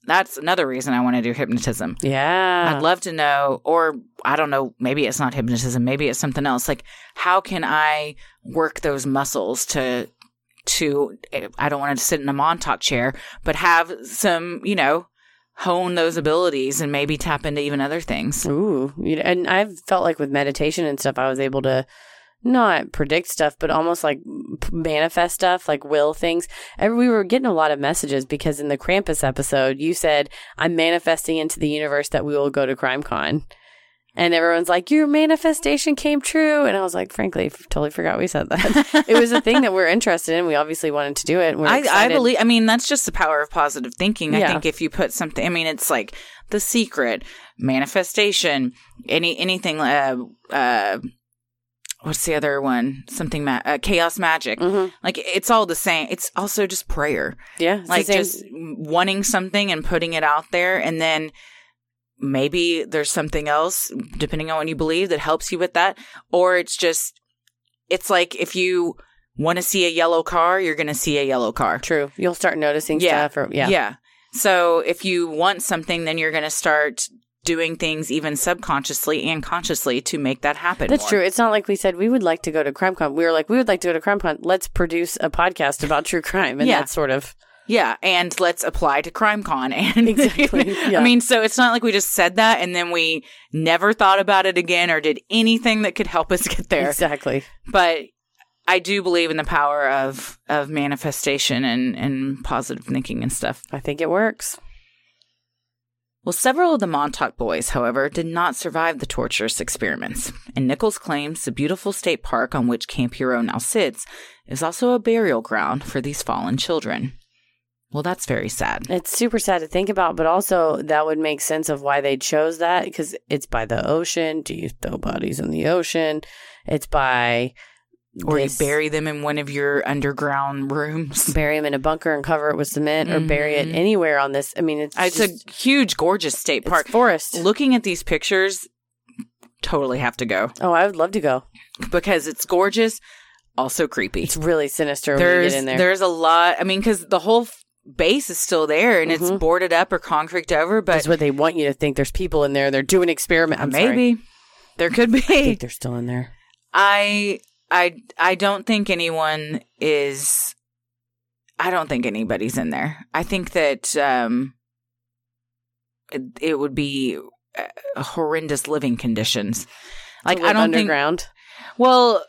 That's another reason I want to do hypnotism. Yeah. I'd love to know, or I don't know, maybe it's not hypnotism, maybe it's something else. Like, how can I work those muscles to, to, eh, I don't want to sit in a Montauk chair, but have some, you know, hone those abilities and maybe tap into even other things. Ooh, you know, and I've felt like with meditation and stuff, I was able to not predict stuff, but almost like manifest stuff, like will things. And we were getting a lot of messages because in the Krampus episode, you said, I'm manifesting into the universe that we will go to CrimeCon. And everyone's like, Your manifestation came true. And I was like, Frankly, totally forgot we said that. it was a thing that we're interested in. We obviously wanted to do it. We're I, I believe. I mean, that's just the power of positive thinking. I think if you put something, I mean, it's like the secret, manifestation, any anything. Uh, uh, what's the other one? Something ma- uh, chaos magic. Mhm. Like it's all the same. It's also just prayer, Yeah. like just wanting something and putting it out there, and then maybe there's something else, depending on what you believe, that helps you with that, or it's just, it's like if you want to see a yellow car, you're going to see a yellow car. true. You'll start noticing Yeah. stuff. Or, yeah. Yeah. So if you want something, then you're going to start doing things even subconsciously and consciously to make that happen. That's more. true. It's not like we said we would like to go to CrimeCon. We were like, we would like to go to CrimeCon. Let's produce a podcast about true crime. And Yeah. that's sort of Yeah, and let's apply to CrimeCon. And Exactly, yeah. I mean, so it's not like we just said that and then we never thought about it again or did anything that could help us get there. exactly. But I do believe in the power of of manifestation and and positive thinking and stuff. I think it works. Well, several of the Montauk boys, however, did not survive the torturous experiments, and Nichols claims the beautiful state park on which Camp Hero now sits is also a burial ground for these fallen children. Well, that's very sad. It's super sad to think about, but also that would make sense of why they chose that because it's by the ocean. Do you throw bodies in the ocean? It's by Or this- you bury them in one of your underground rooms. bury them in a bunker and cover it with cement, or bury it Mhm. anywhere on this. I mean, it's It's just, a huge, gorgeous state it's park. forest. Looking at these pictures, totally have to go oh, I would love to go. because it's gorgeous, also creepy. It's really sinister when you there's get in there. there's a lot. I mean, because the whole f- base is still there and it's Mhm. boarded up or concrete over, but That's what they want you to think. There's people in there. They're doing experiment. I'm sorry. maybe there could be. I think they're still in there. I I I don't think anyone is I don't think anybody's in there. I think that um, it, it would be uh, horrendous living conditions. Like I don't think. underground. Well,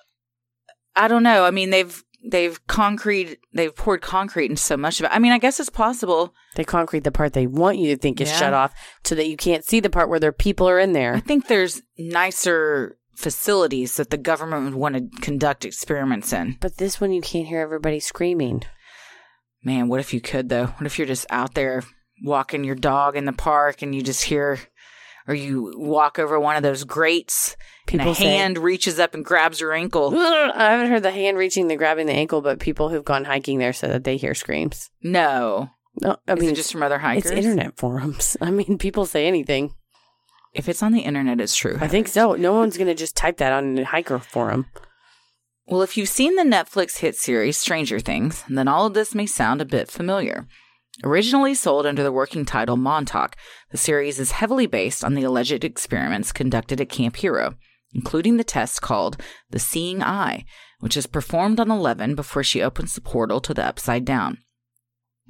I don't know. I mean, they've they've concrete they've poured concrete into so much of it. I mean, I guess it's possible. They concrete the part they want you to think is Yeah. shut off so that you can't see the part where their people are in there. I think there's nicer facilities that the government would want to conduct experiments in. But this one, you can't hear everybody screaming. Man, what if you could though? What if you're just out there walking your dog in the park and you just hear or you walk over one of those grates People and a say- hand reaches up and grabs your ankle. I haven't heard the hand reaching the grabbing the ankle, but people who've gone hiking there said that they hear screams. No. No, I Is mean just from other hikers? it's internet forums. I mean, people say anything. If it's on the internet, it's true. I think so. No one's gonna just type that on a hiker forum. Well, if you've seen the Netflix hit series Stranger Things, then all of this may sound a bit familiar. Originally sold under the working title Montauk, the series is heavily based on the alleged experiments conducted at Camp Hero, including the test called the Seeing Eye, which is performed on Eleven before she opens the portal to the Upside Down.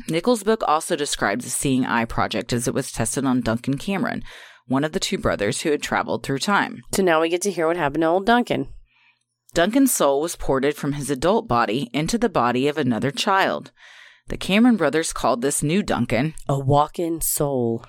Nichols' book also describes the Seeing Eye project as it was tested on Duncan Cameron, one of the two brothers who had traveled through time. So now we get to hear what happened to old Duncan. Duncan's soul was ported from his adult body into the body of another child. The Cameron brothers called this new Duncan. A walk-in soul.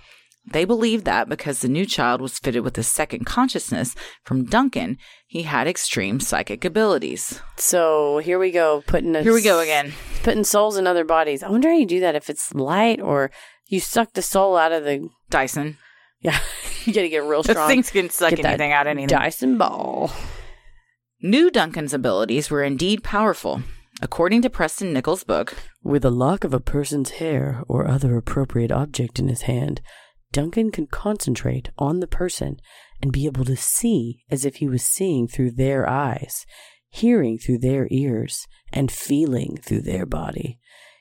They believed that because the new child was fitted with a second consciousness from Duncan, he had extreme psychic abilities. So here we go, putting a, Here we go again. putting souls in other bodies. I wonder how you do that. If it's light or you suck the soul out of the Dyson. Yeah, you got to get real strong. things can suck Get anything out of anything. Dyson ball. New Duncan's abilities were indeed powerful. According to Preston Nichols' book, With a lock of a person's hair or other appropriate object in his hand, Duncan could concentrate on the person and be able to see as if he was seeing through their eyes, hearing through their ears, and feeling through their body.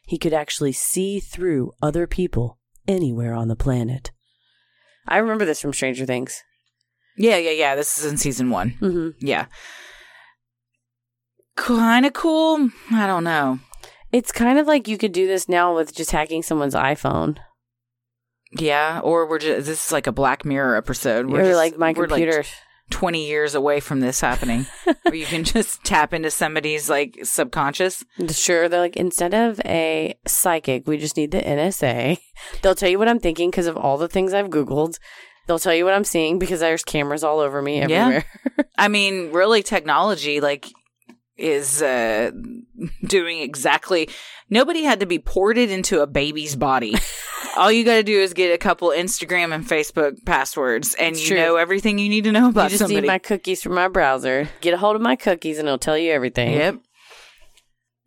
He could actually see through other people anywhere on the planet. I remember this from Stranger Things. Yeah, yeah, yeah. This is in season one. Mm-hmm. Yeah. Kind of cool. I don't know. It's kind of like you could do this now with just hacking someone's iPhone. Yeah, or we're just this is like a Black Mirror episode. We're or just, like my computer. Like, 20 years away from this happening where you can just tap into somebody's like subconscious. Sure. They're like, instead of a psychic, we just need the NSA. They'll tell you what I'm thinking because of all the things I've Googled. They'll tell you what I'm seeing because there's cameras all over me everywhere. Yeah. I mean, really, technology, like is uh doing exactly. Nobody had to be ported into a baby's body. All you got to do is get a couple Instagram and Facebook passwords, and It's you true. know everything you need to know about you just somebody. need my cookies from my browser. Get a hold of my cookies and it'll tell you everything. Yep.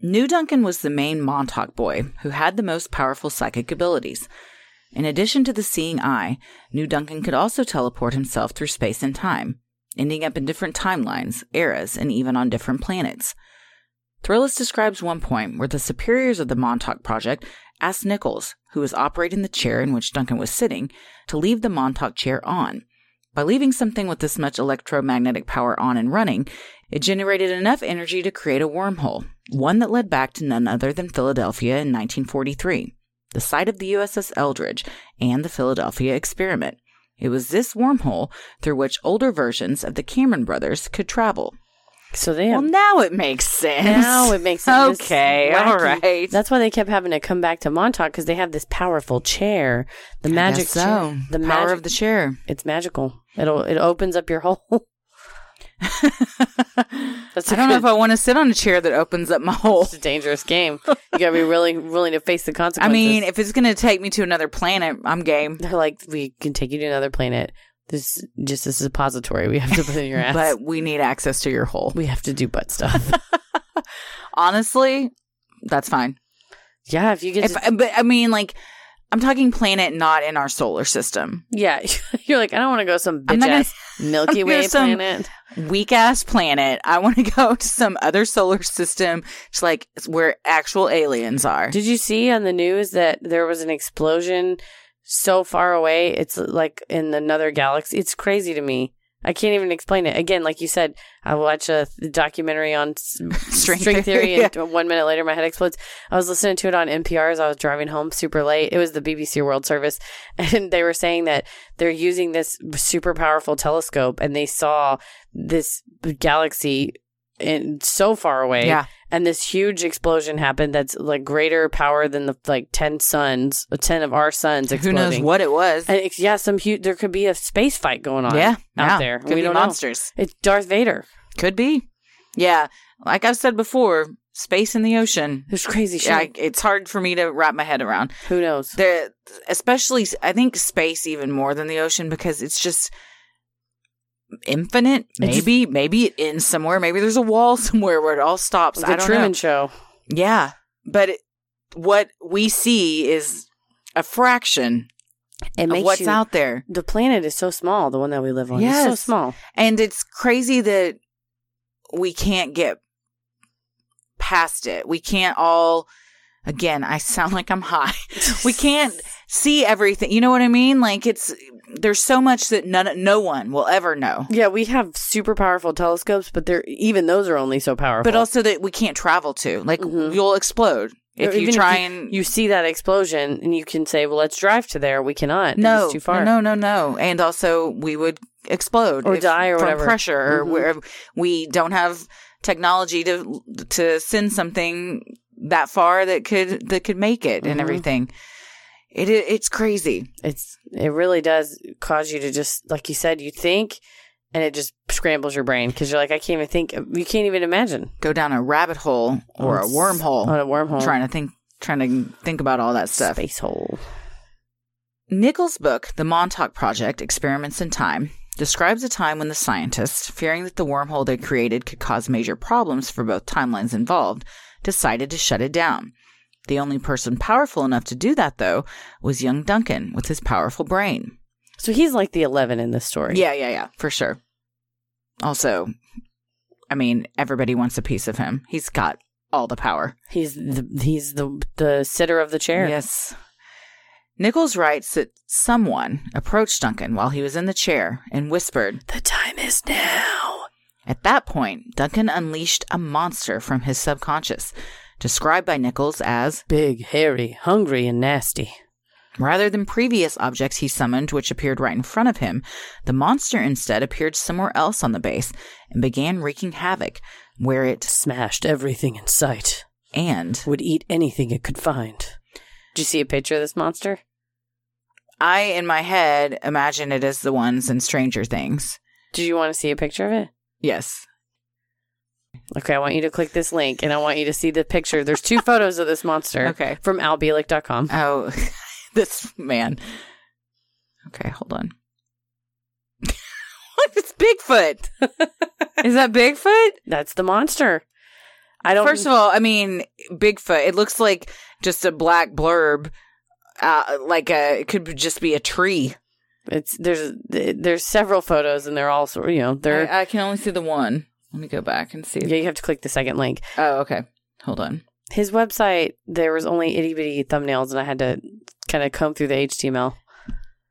New Duncan was the main Montauk boy who had the most powerful psychic abilities. In addition to the seeing eye, New Duncan could also teleport himself through space and time, ending up in different timelines, eras, and even on different planets. Thrillist describes one point where the superiors of the Montauk Project asked Nichols, who was operating the chair in which Duncan was sitting, to leave the Montauk chair on. By leaving something with this much electromagnetic power on and running, it generated enough energy to create a wormhole, one that led back to none other than Philadelphia in 1943, the site of the USS Eldridge and the Philadelphia experiment. It was this wormhole through which older versions of the Cameron brothers could travel. So they Well, now it makes sense. now it makes sense. Okay, all right. That's why they kept having to come back to Montauk because they have this powerful chair. The I magic so. chair. The power magic of the chair. It's magical. It'll it opens up your hole. That's I don't know if I want to sit on a chair that opens up my hole. It's a dangerous game. You gotta be really willing to face the consequences. I mean, if it's going to take me to another planet, I'm game. they're like, we can take you to another planet. This just a suppository we have to put in your ass. But we need access to your hole. we have to do butt stuff. Honestly, that's fine. yeah, if you get, If, to- but I mean, like, I'm talking planet not in our solar system. yeah, you're like, I don't want to go some bitch gonna- ass Milky Way planet. Weak ass planet. I want to go to some other solar system, just like where actual aliens are. Did you see on the news that there was an explosion so far away? It's like in another galaxy. It's crazy to me. I can't even explain it. Again, like you said, I watch a th- documentary on s- String string, theory, theory, and one minute later my head explodes. I was listening to it on NPR as I was driving home super late. It was the BBC World Service, and they were saying that they're using this super powerful telescope, and they saw this galaxy in so far away, Yeah. And this huge explosion happened that's like greater power than the like ten suns, uh, ten of our suns Who knows what it was? And it's, yeah, some huge. There could be a space fight going on. yeah, out yeah. there. Could we be don't monsters. know. It's Darth Vader. Could be. Yeah. Like I've said before, space in the ocean. There's crazy shit. I, it's hard for me to wrap my head around. Who knows? The especially I think space even more than the ocean because it's just infinite. Maybe maybe it ends somewhere. Maybe there's a wall somewhere where it all stops. The I don't Truman know. Show. Yeah, but it, what we see is a fraction It of makes what's you. out there. The planet is so small. The one that we live on. It's so Yes. small. And it's crazy that we can't get past it. We can't all, again, I sound like I'm high. we can't see everything. You know what I mean? Like it's, there's so much that none, no one will ever know. Yeah, we have super powerful telescopes, but they're even those are only so powerful. But also that we can't travel to. Like Mhm. you'll explode if Or you try you, and. you see that explosion and you can say, "Well, let's drive to there." We cannot. no, it's too far. no, no, no. And also we would explode Or die or from whatever. pressure or Mhm. where we don't have technology to to send something that far that could that could make it and Mhm. everything. It it's crazy. It's it really does cause you to just like you said, you think, and it just scrambles your brain because you're like, I can't even think. You can't even imagine Go down a rabbit hole or a wormhole on a wormhole, trying to think trying to think about all that stuff. space hole. Nichols' book, The Montauk Project Experiments in Time, describes a time when the scientists, fearing that the wormhole they created could cause major problems for both timelines involved, decided to shut it down. The only person powerful enough to do that, though, was young Duncan with his powerful brain. So he's like the eleven in this story. Yeah, yeah, yeah, for sure. Also, I mean, everybody wants a piece of him. He's got all the power. he's the he's the the sitter of the chair. Yes. Nichols writes that someone approached Duncan while he was in the chair and whispered, The time is now. At that point, Duncan unleashed a monster from his subconscious, described by Nichols as, Big, hairy, hungry, and nasty. rather than previous objects he summoned which appeared right in front of him, the monster instead appeared somewhere else on the base and began wreaking havoc, where it Smashed everything in sight. and Would eat anything it could find. Did you see a picture of this monster? I, in my head, imagine it as the ones in Stranger Things. Did you want to see a picture of it? Yes. Okay, I want you to click this link and I want you to see the picture. There's two photos of this monster Okay. from albielek.com. Oh, this man. Okay, hold on. what? It's Bigfoot. Is that Bigfoot? That's the monster. I don't First of all, I mean, Bigfoot. It looks like just a black blurb. Uh, like a, it could just be a tree. it's there's there's several photos and they're all sort you know, they're I, I can only see the one. Let me go back and see. yeah, you have to click the second link. Oh, okay. Hold on. His website, there was only itty bitty thumbnails and I had to kind of comb through the HTML.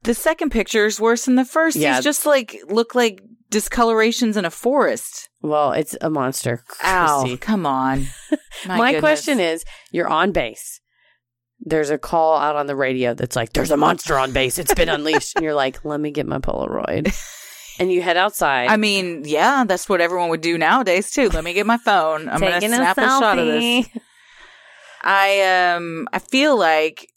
The second picture is worse than the first. Yeah. He's just like look like discolorations in a forest. Well, it's a monster. Ow! Chrissy. Come on. My, question is, you're on base. There's a call out on the radio that's like, "There's a monster on base. It's been unleashed." and you're like, "Let me get my Polaroid." and you head outside. I mean, yeah, that's what everyone would do nowadays too. Let me get my phone. I'm gonna taking snap a, shot of this. I um, I feel like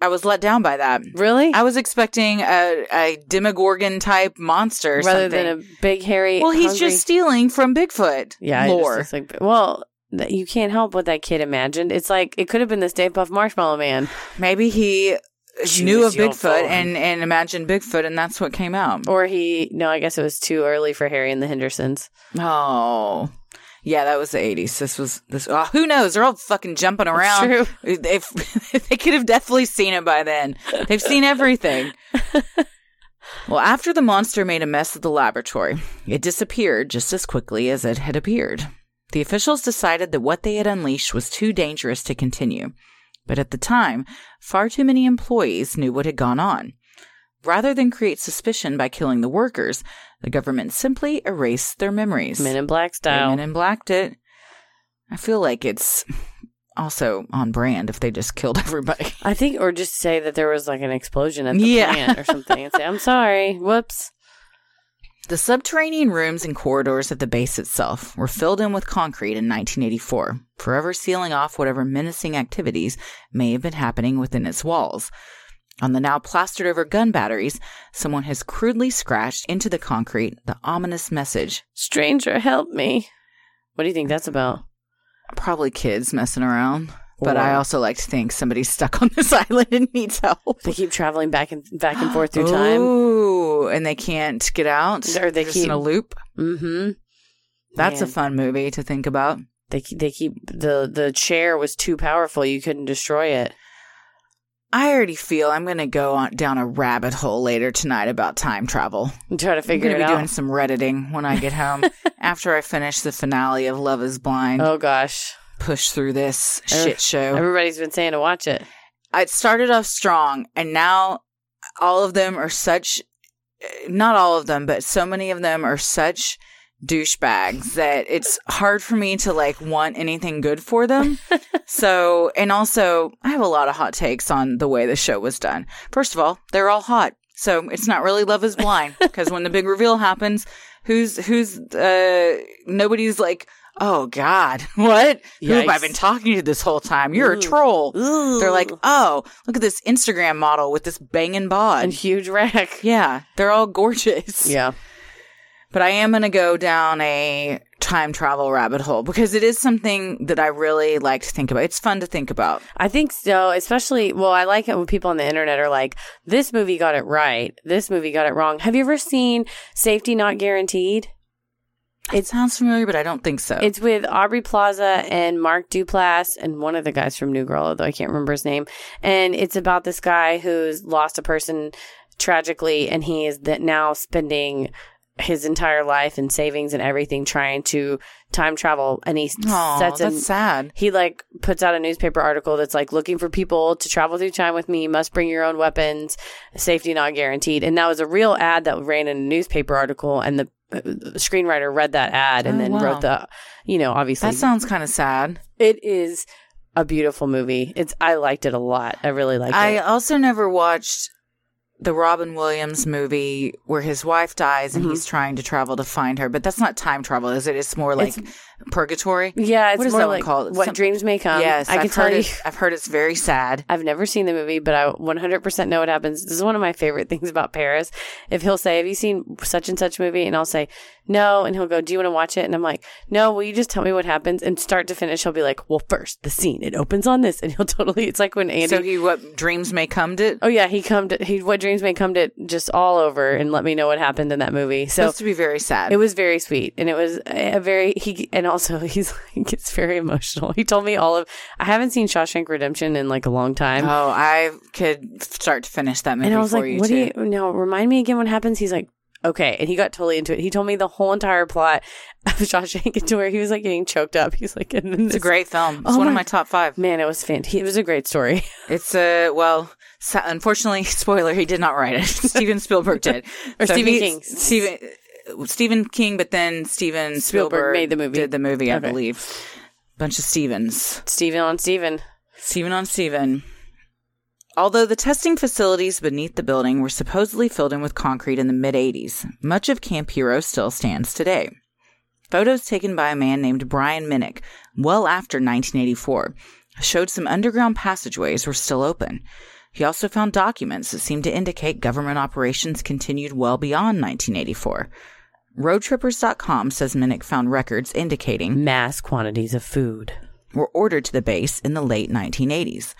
I was let down by that. Really? I was expecting a, a Demogorgon type monster, or Rather something. than a big hairy. well, he's hungry- just stealing from Bigfoot. yeah. it just lore. like well, you can't help what that kid imagined. It's like it could have been the Stay Puft Marshmallow Man, Maybe he Choose knew of Bigfoot phone. and and imagined Bigfoot, and that's what came out. or he. No, I guess it was too early for Harry and the Hendersons. Oh. Yeah, that was the eighties. This was this. Oh, who knows? They're all fucking jumping around. true. If they could have definitely seen it by then. They've seen everything. well, after the monster made a mess of the laboratory, it disappeared just as quickly as it had appeared. The officials decided that what they had unleashed was too dangerous to continue. But at the time, far too many employees knew what had gone on. Rather than create suspicion by killing the workers, the government simply erased their memories. Men in Black They style. Men in Blacked it. I feel like it's also on brand if they just killed everybody. I think, or just say that there was like an explosion at the Yeah. plant or something, and say, "I'm sorry, whoops." The subterranean rooms and corridors of the base itself were filled in with concrete in 1984, forever sealing off whatever menacing activities may have been happening within its walls. On the now plastered over gun batteries, someone has crudely scratched into the concrete the ominous message. Stranger, help me. What do you think that's about? Probably kids messing around. But I also like to think somebody's stuck on this island and needs help. They keep traveling back and back and forth through time. Ooh, and they can't get out. Or they Just keep- in a loop. Mm-hmm. That's a fun movie to think about. They they keep the the chair was too powerful. You couldn't destroy it. I already feel I'm going to go on, down a rabbit hole later tonight about time travel. And try to I'm figure going it to be out. doing some redditing when I get home after I finish the finale of Love Is Blind. oh gosh, Push through this Every- shit show. everybody's been saying to watch it. it started off strong and now all of them are such not all of them but so many of them are such douchebags that it's hard for me to like want anything good for them so and also i have a lot of hot takes on the way the show was done first of all they're all hot so it's not really love is blind because when the big reveal happens who's who's uh nobody's like oh god what who have i Yikes. been talking to this whole time you're a troll Ooh. they're like, oh, look at this Instagram model with this banging bod. and huge wreck. yeah, they're all gorgeous. Yeah, But I am going to go down a time travel rabbit hole because it is something that I really like to think about. It's fun to think about. I think so. Especially, well, I like it when people on the internet are like, "This movie got it right. This movie got it wrong." Have you ever seen Safety Not Guaranteed? It sounds familiar, but I don't think so. It's with Aubrey Plaza and Mark Duplass and one of the guys from New Girl, although I can't remember his name. And it's about this guy who's lost a person tragically, and he is that now spending his entire life and savings and everything trying to time travel. And he Aw, sets that's sad. he like puts out a newspaper article that's like looking for people to travel through time with me. You must bring your own weapons. Safety not guaranteed. And that was a real ad that ran in a newspaper article, and the screenwriter read that ad and Oh, then wow. wrote the, you know, obviously That sounds kind of sad. it is a beautiful movie. It's I liked it a lot. I really liked I it. I also never watched the Robin Williams movie where his wife dies and Mhm. he's trying to travel to find her, but that's not time travel, is it? It's more like purgatory. Yeah, it's What is more that one like called? what Some- dreams may come. yes, I can I've tell heard you. I've heard it's very sad. I've never seen the movie, but I 100% know what happens. This is one of my favorite things about Paris. If he'll say, Have you seen such and such movie? And I'll say, No. And he'll go, Do you want to watch it? And I'm like, No, will you just tell me what happens? And start to finish, he'll be like, Well, first, the scene, it opens on this. And he'll totally, it's like when Andy. so he what dreams may come to. Oh yeah, he come to he what dreams may come to just all over and let me know what happened in that movie. So supposed to be very sad. it was very sweet, and it was a very he and also he's like gets very emotional. He told me all of I haven't seen Shawshank Redemption in like a long time, oh, I could start to finish that movie and I was for like, you "What too. do you now remind me again? What happens?" He's like, "Okay," and he got totally into it. He told me the whole entire plot of Shawshank to where he was like getting choked up. He's like, and then it's a great film. Oh it's Oh one of my- my top five. man. It was fantastic. It was a great story. It's a well. sa- Unfortunately, spoiler: he did not write it. Steven Spielberg did, Or Stephen King. Stephen Stephen King, but then Steven Spielberg Spielberg, made the movie. Did the movie? I Okay. believe. Bunch of Stevens. Steven on Steven. Steven on Steven. Although the testing facilities beneath the building were supposedly filled in with concrete in the mid 80s, much of Camp Hero still stands today. Photos taken by a man named Brian Minnick, well after 1984, showed some underground passageways were still open. He also found documents that seemed to indicate government operations continued well beyond 1984. Roadtrippers.com says Minnick found records indicating Mass quantities of food. were ordered to the base in the late 1980s.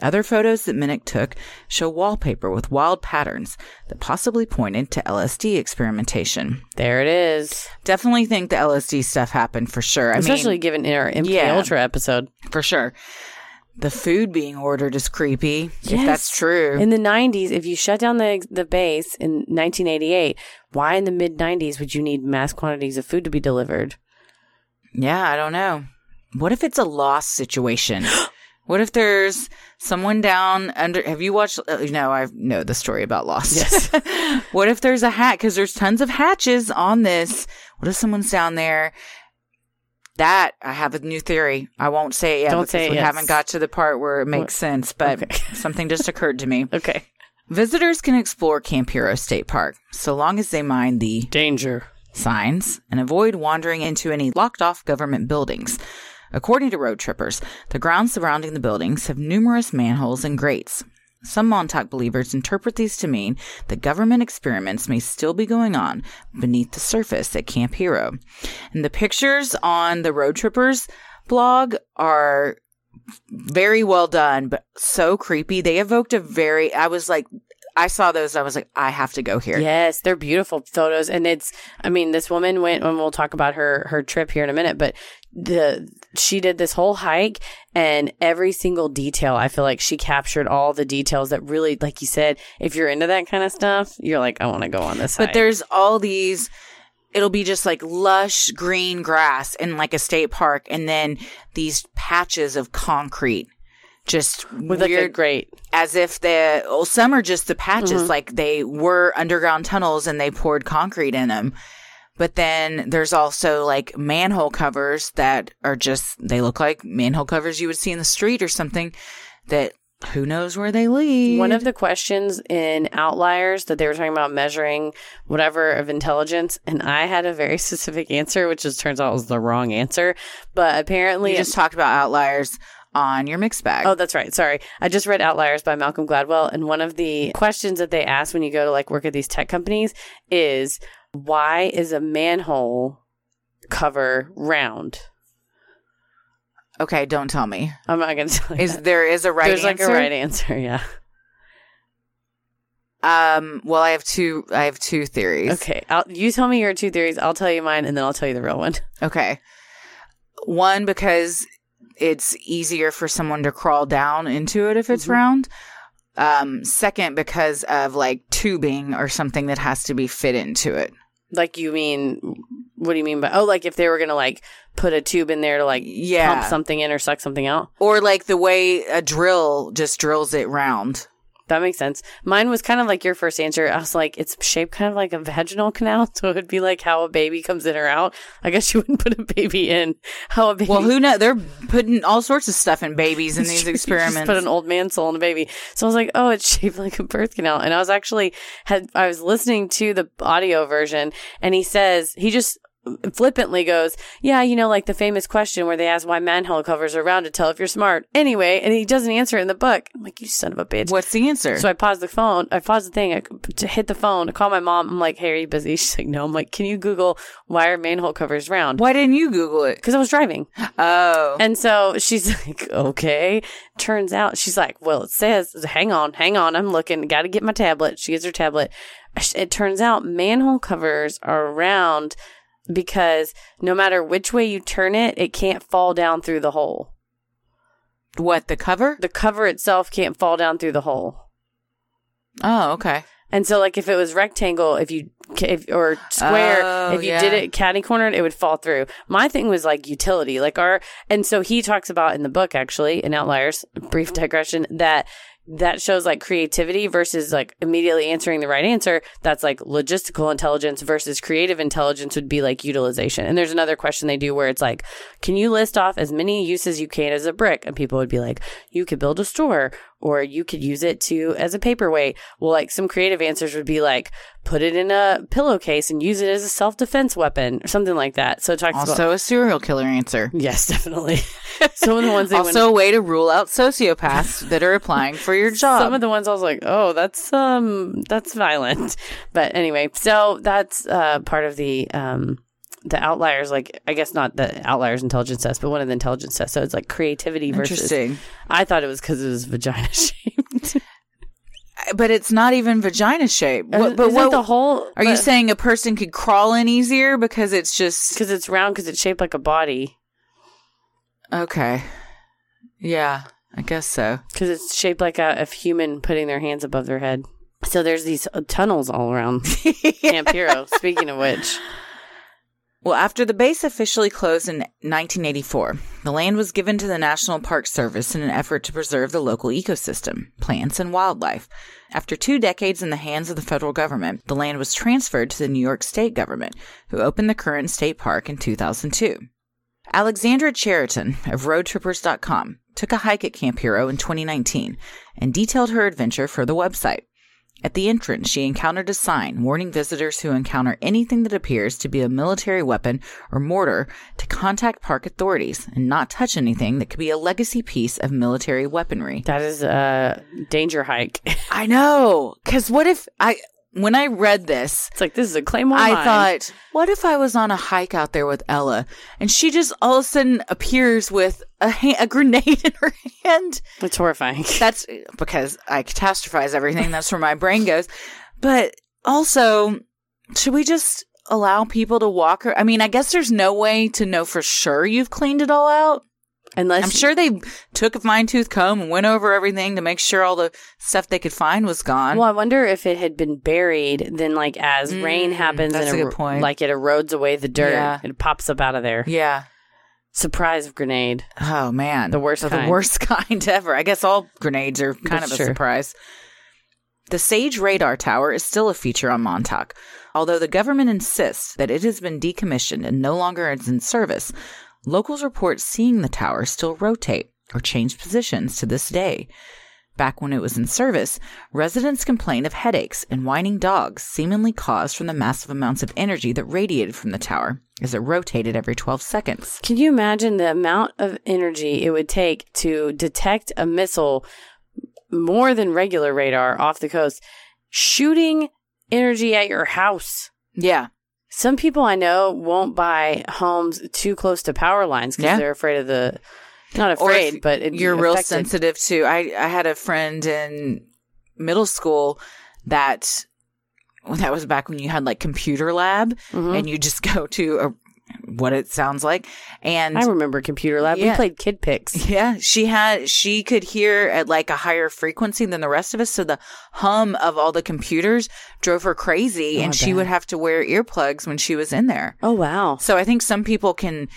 Other photos that Minnick took show wallpaper with wild patterns that possibly pointed to LSD experimentation. There it is. Definitely think the LSD stuff happened for sure. I Especially mean, given in our MK yeah. Ultra episode. for sure. The food being ordered is creepy. If Yes. that's true. In the 90s, if you shut down the the base in 1988, why in the mid 90s would you need mass quantities of food to be delivered? yeah, I don't know. What if it's a lost situation? What if there's someone down under? Have you watched? Uh, no, I know the story about Lost. Yes. what if there's a hat? Because there's tons of hatches on this. What if someone's down there? That I have a new theory. I won't say it yet Don't because say it we yet. haven't got to the part where it makes sense. But Okay. something just occurred to me. Okay. Visitors can explore Camp Hero State Park so long as they mind the Danger. signs and avoid wandering into any locked off government buildings. According to road trippers, the grounds surrounding the buildings have numerous manholes and grates. Some Montauk believers interpret these to mean that government experiments may still be going on beneath the surface at Camp Hero. And the pictures on the road trippers blog are very well done, but so creepy. They evoked a very, I was like, I saw those. I was like, I have to go here. Yes, they're beautiful photos, and it's. I mean, this woman went, and we'll talk about her her trip here in a minute. But the she did this whole hike, and every single detail. I feel like she captured all the details that really, like you said, if you're into that kind of stuff, you're like, I want to go on this. But hike. there's all these it'll be just like lush green grass in like a state park and then these patches of concrete just with like a weird great. as if the well, some are just the patches Mhm. like they were underground tunnels and they poured concrete in them but then there's also like manhole covers that are just they look like manhole covers you would see in the street or something that who knows where they lead One of the questions in Outliers that they were talking about measuring whatever of intelligence, and I had a very specific answer, which just turns out was the wrong answer. But apparently, we just talked about outliers on your mixed bag Oh, that's right. Sorry. I just read Outliers by Malcolm Gladwell. And one of the questions that they ask when you go to like work at these tech companies is why is a manhole cover round? okay don't tell me I'm not going to tell you. Is that. there is a right There's answer? like a right answer. Yeah. Um. Well, I have two. I have two theories. Okay. I'll, you tell me your two theories. I'll tell you mine and then I'll tell you the real one. Okay. One because it's easier for someone to crawl down into it if it's Mhm. round. Um. Second, because of like tubing or something that has to be fit into it. Like you mean, what do you mean by, oh, like if they were to like put a tube in there to like Yeah. pump something in or suck something out? Or like the way a drill just drills it round. That makes sense. Mine was kind of like your first answer. I was like, it's shaped kind of like a vaginal canal, so it would be like how a baby comes in or out. I guess you wouldn't put a baby in. How a baby. Well, who knows? They're putting all sorts of stuff in babies in these experiments. put an old man soul in a baby. So I was like, oh, it's shaped like a birth canal. And I was actually had I was listening to the audio version, and he says he just flippantly goes, yeah, you know, like the famous question where they ask why manhole covers are round to tell if you're smart. Anyway, and he doesn't answer it in the book. I'm like, you son of a bitch. What's the answer? So I paused the phone. I paused the thing I, to hit the phone. I call my mom. I'm like, "Hey, are you busy?" She's like, "No." I'm like, "Can you Google why are manhole covers round?" Why didn't you Google it? Because I was driving, Oh. and so she's like, "Okay." Turns out she's like, "Well, it says, hang on, hang on, I'm looking. Got to get my tablet." She gets her tablet. It turns out manhole covers are round because no matter which way you turn it, it can't fall down through the hole. what, the cover? The cover itself can't fall down through the hole. Oh, okay. And so, like, if it was rectangle, if you if, or square, Oh, if you yeah. did it catty cornered, it would fall through. My thing was like utility, like our, and so he talks about in the book actually in Outliers, brief digression that that shows like creativity versus like immediately answering the right answer. That's like logistical intelligence versus creative intelligence would be like utilization. And there's another question they do where it's like, can you list off as many uses you can as a brick? And people would be like, you could build a store or you could use it to as a paperweight. Well, like some creative answers would be like, put it in a pillowcase and use it as a self defense weapon or something like that. So it talks about. Also, a serial killer answer. Yes, definitely. Some of the ones they went Also, a way to rule out sociopaths that are applying for your job. Some of the ones I was like, oh, that's um, that's violent. But anyway, so that's uh part of the um the outliers. Like, I guess not the outliers intelligence test, but one of the intelligence tests. So it's like creativity versus. Interesting. I thought it was because it was vagina shaped. But it's not even vagina shaped. What, but Isn't what the whole? are you saying? A person could crawl in easier because it's just Because it's round, because it's shaped like a body. okay. Yeah, I guess so. Because it's shaped like a, a human putting their hands above their head. So there's these uh, tunnels all around Camp Hero. Speaking of which, Well, after the base officially closed in 1984, the land was given to the National Park Service in an effort to preserve the local ecosystem, plants, and wildlife. After two decades in the hands of the federal government, the land was transferred to the New York state government, who opened the current state park in 2002. Alexandra Cheriton of roadtrippers.com took a hike at Camp Hero in 2019 and detailed her adventure for the website. At the entrance, she encountered a sign warning visitors who encounter anything that appears to be a military weapon or mortar to contact park authorities and not touch anything that could be a legacy piece of military weaponry. That is a danger hike. I know. Because what if I, when I read this, It's like this is a claymore. I mine. thought, what if I was on a hike out there with Ella and she just all of a sudden appears with a, ha- a grenade in her hand? it's horrifying. That's because I catastrophize everything. That's where my brain goes. But also, should we just allow people to walk her? I mean, I guess there's no way to know for sure you've cleaned it all out. Unless I'm sure they took a fine tooth comb and went over everything to make sure all the stuff they could find was gone. Well, I wonder if it had been buried. Then, like as rain Mm, happens, that's and a good point. like it erodes away the dirt, Yeah. it pops up out of there. yeah. Surprise grenade. Oh man, The worst the kind. worst kind ever. I guess all grenades are kind That's of a true. surprise. The Sage radar tower is still a feature on Montauk, although the government insists that it has been decommissioned and no longer is in service. Locals report seeing the tower still rotate or change positions to this day. Back when it was in service, residents complained of headaches and whining dogs seemingly caused from the massive amounts of energy that radiated from the tower as it rotated every 12 seconds. Can you imagine the amount of energy it would take to detect a missile more than regular radar off the coast, shooting energy at your house? Yeah. Some people I know won't buy homes too close to power lines because Yeah. they're afraid of the. Not afraid, but you're real sensitive to I I had a friend in middle school that that was back when you had like computer lab Mhm. and you just go to a what it sounds like and I remember computer lab. We played Kid Pix. yeah, she had she could hear at like a higher frequency than the rest of us so the hum of all the computers drove her crazy Oh, and she would have to wear earplugs when she was in there. Oh wow! So I think some people can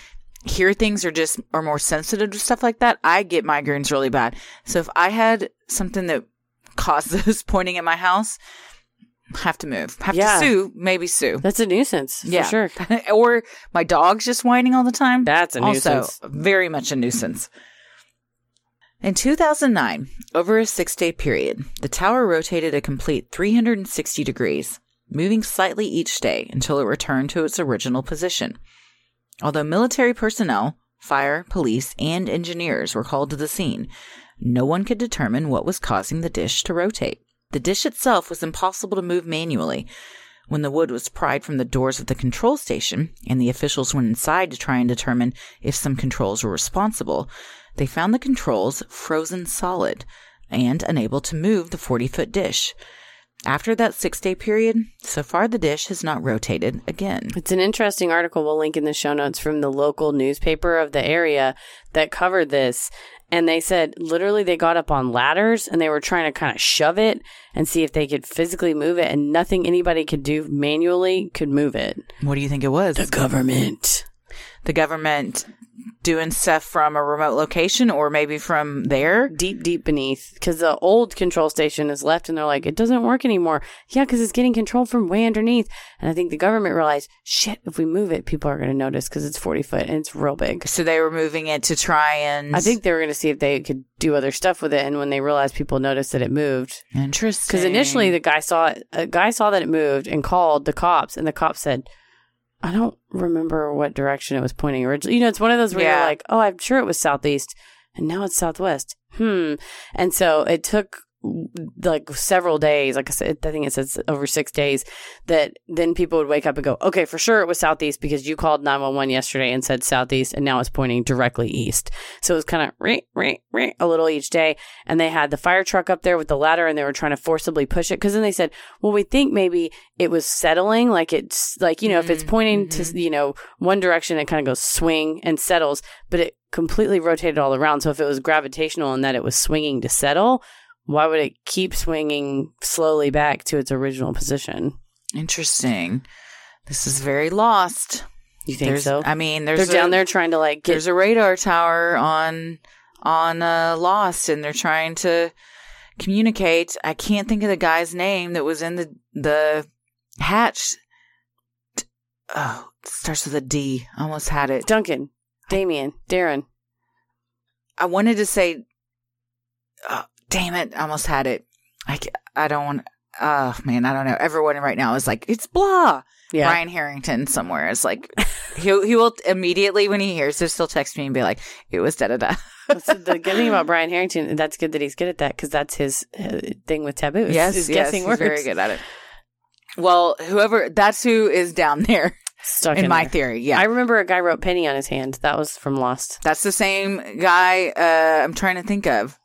hear things or just are more sensitive to stuff like that. I get migraines really bad. So if I had something that causes pointing at my house, have to move. Have Yeah. to sue, maybe sue. That's a nuisance for yeah. sure. or my dog's just whining all the time. That's a also nuisance. very much a nuisance. In 2009, over a six day period, the tower rotated a complete 360 degrees, moving slightly each day until it returned to its original position. Although military personnel, fire, police, and engineers were called to the scene, no one could determine what was causing the dish to rotate. The dish itself was impossible to move manually. When the wood was pried from the doors of the control station and the officials went inside to try and determine if some controls were responsible, they found the controls frozen solid and unable to move the 40 foot dish. After that six day period, so far the dish has not rotated again. It's an interesting article we'll link in the show notes from the local newspaper of the area that covered this. And they said literally they got up on ladders and they were trying to kind of shove it and see if they could physically move it, and nothing anybody could do manually could move it. What do you think it was? The government. the government doing stuff from a remote location or maybe from there? Deep, deep beneath, because the old control station is left, and they're like, it doesn't work anymore. Yeah, because it's getting controlled from way underneath. And I think the government realized, shit, if we move it, people are going to notice because it's 40 foot and it's real big. So they were moving it to try and. I think they were going to see if they could do other stuff with it, and when they realized people noticed that it moved, Interesting. because initially the guy saw it, a guy saw that it moved and called the cops, and the cops said, "I don't remember what direction it was pointing originally." You know, it's one of those where Yeah. you're like, "Oh, I'm sure it was southeast, and now it's southwest." Hmm. And so it took like several days like i said i think it says over six days that then people would wake up and go okay for sure it was southeast because you called 911 yesterday and said southeast and now it's pointing directly east. So it was kind of right right right a little each day. And they had the fire truck up there with the ladder and they were trying to forcibly push it because then they said well we think maybe it was settling like it's like you know if it's mm-hmm, pointing to mm-hmm. you know one direction it kind of goes swing and settles but it completely rotated all around. So if it was gravitational and that it was swinging to settle why would it keep swinging slowly back to its original position Interesting. This is very lost. You think There's, so? I mean, They're a, down there trying to like get There's a radar tower on on uh, Lost, and they're trying to communicate. I can't think of the guy's name that was in the the hatch. Oh, it starts with a D. I almost had it. Duncan, Damien, Darren. I wanted to say, oh, damn it, I almost had it. I, I don't want. Oh man, I don't know. Everyone right now is like, it's blah. Yeah. Ryan Harrington somewhere is like, he he will immediately when he hears this, he'll text me and be like, it was da da da. The good thing about Brian Harrington. That's good that he's good at that because that's his uh, thing with taboos. Yes, is yes, guessing he's words. very good at it. Well, whoever that's who is down there Stuck in, in, my there. theory. Yeah, I remember a guy wrote Penny on his hand. That was from Lost. that's the same guy. Uh, I'm trying to think of.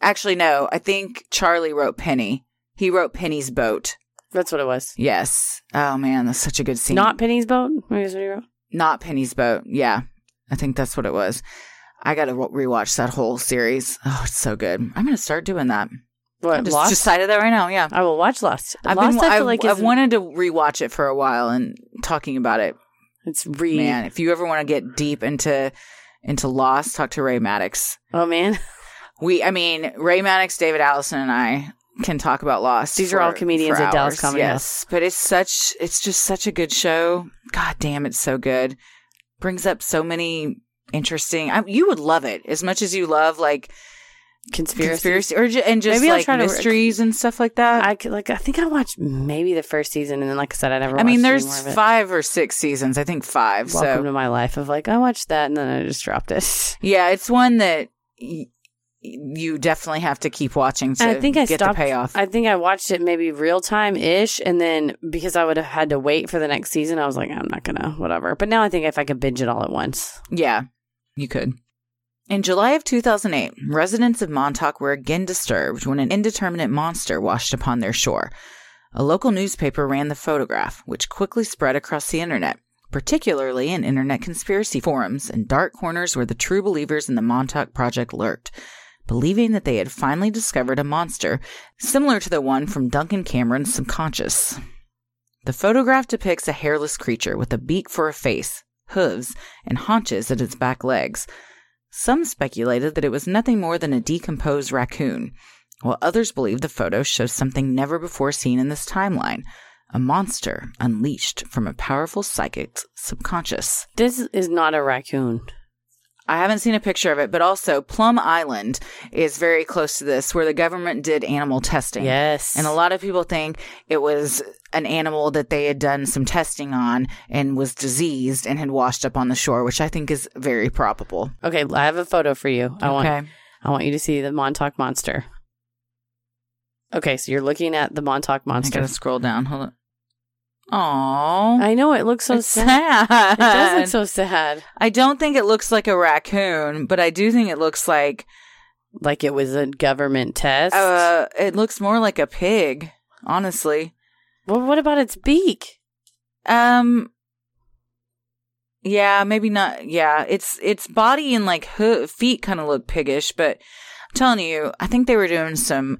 Actually, no. I think Charlie wrote Penny. He wrote Penny's boat. That's what it was. Yes. Oh man, that's such a good scene. Not Penny's boat. Maybe that's what he wrote. not Penny's boat. Yeah, I think that's what it was. I got to rewatch that whole series. Oh, it's so good. I'm gonna start doing that. I What just Lost? decided that right now. Yeah. I will watch Lost. I've Lost, been, I feel I've, like I've wanted to rewatch it for a while and talking about it it's re. Man, if you ever want to get deep into into Lost, talk to Ray Maddox. Oh man, We, I mean, Ray Maddox, David Allison, and I can talk about Lost. These are all comedians for at Dallas. Comedy Yes, but it's such, it's just such a good show. God damn, it's so good. Brings up so many interesting. I, you would love it as much as you love like conspiracy. conspiracy or ju- and just Maybe I'll like try to- mysteries and stuff like that. I could, like. I think I watched maybe the first season, and then like I said, I never. I mean, there's more of it. five or six seasons. I think five. Welcome so to my life of like I watched that, and then I just dropped it. Yeah, it's one that y- you definitely have to keep watching to I think I get stopped. the payoff. I think I watched it maybe real time ish, and then because I would have had to wait for the next season, I was like, I'm not gonna, whatever. But now I think if I could binge it all at once, yeah, you could. In July of 2008, residents of Montauk were again disturbed when an indeterminate monster washed upon their shore. A local newspaper ran the photograph, which quickly spread across the internet, particularly in internet conspiracy forums and dark corners where the true believers in the Montauk Project lurked, believing that they had finally discovered a monster similar to the one from Duncan Cameron's subconscious. The photograph depicts a hairless creature with a beak for a face, hooves, and haunches at its back legs. Some speculated that it was nothing more than a decomposed raccoon, while others believed the photo shows something never before seen in this timeline a monster unleashed from a powerful psychic's subconscious. this is not a raccoon. I haven't seen a picture of it, but also Plum Island is very close to this, where the government did animal testing. Yes, And a lot of people think it was an animal that they had done some testing on and was diseased and had washed up on the shore, which I think is very probable. Okay, I have a photo for you. I want. I want you to see the Montauk monster. Okay, so you're looking at the Montauk I monster. gotta scroll down. Hold on. Aww. I know it looks so It's sad. sad. It does look so sad. I don't think it looks like a raccoon, but I do think it looks like Like it was a government test. uh it looks more like a pig, honestly. well, what about its beak? Um yeah, maybe not. Yeah, its its body and like ho- feet kind of look piggish, but I'm telling you, I think they were doing some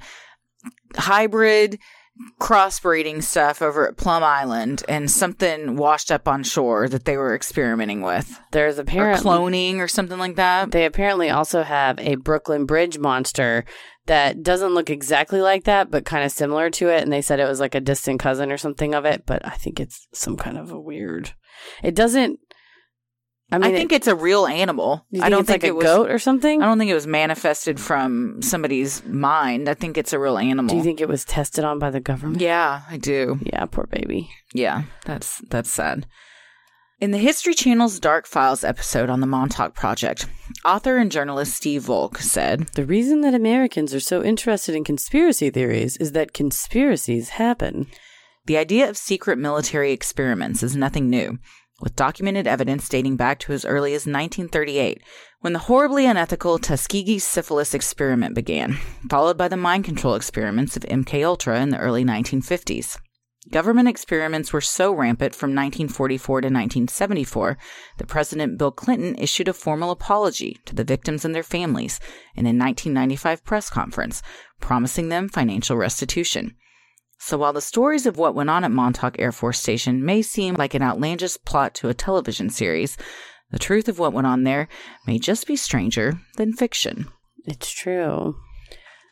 hybrid crossbreeding stuff over at Plum Island and something washed up on shore that they were experimenting with. There's Or apparently cloning or something like that. They apparently also have a Brooklyn Bridge monster that doesn't look exactly like that, but kind of similar to it. And they said it was like a distant cousin or something of it, but I think it's some kind of a weird. It doesn't. I I, think it, it's a real animal. I don't think like it a was goat or something. I don't think it was manifested from somebody's mind. I think it's a real animal. Do you think it was tested on by the government? Yeah, I do. Yeah, poor baby. Yeah, that's that's sad. In the History Channel's Dark Files episode on the Montauk Project, author and journalist Steve Volk said, The reason that Americans are so interested in conspiracy theories is that conspiracies happen. The idea of secret military experiments is nothing new, with documented evidence dating back to as early as 1938, when the horribly unethical Tuskegee syphilis experiment began, followed by the mind control experiments of MK Ultra in the early 1950s. Government experiments were so rampant from 1944 to 1974 that President Bill Clinton issued a formal apology to the victims and their families in a 1995 press conference, promising them financial restitution. So while the stories of what went on at Montauk Air Force Station may seem like an outlandish plot to a television series, the truth of what went on there may just be stranger than fiction. It's true.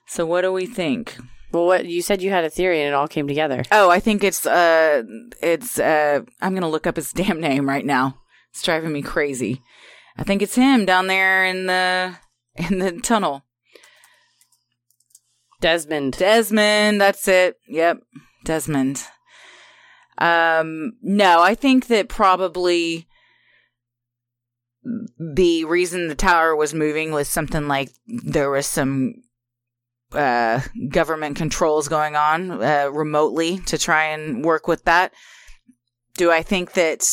So what do we think? Well, what you said you had a theory and it all came together. Oh, I think it's uh it's uh I'm going to look up his damn name right now. It's driving me crazy. I think it's him down there in the in the tunnel. Desmond. Desmond, that's it. Yep. Desmond. Um no, I think that probably the reason the tower was moving was something like there was some uh, government controls going on uh, remotely to try and work with that. Do I think that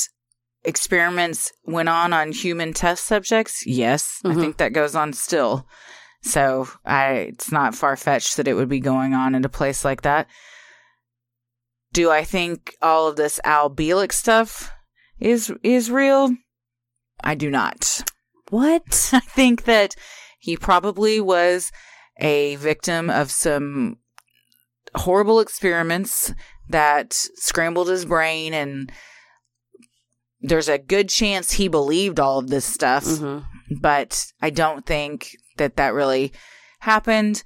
experiments went on on human test subjects? Yes, Mhm. I think that goes on still. So I, it's not far fetched that it would be going on in a place like that. Do I think all of this Al Bielek stuff is is real? I do not. What? I think that he probably was a victim of some horrible experiments that scrambled his brain and there's a good chance he believed all of this stuff hmm but i don't think that that really happened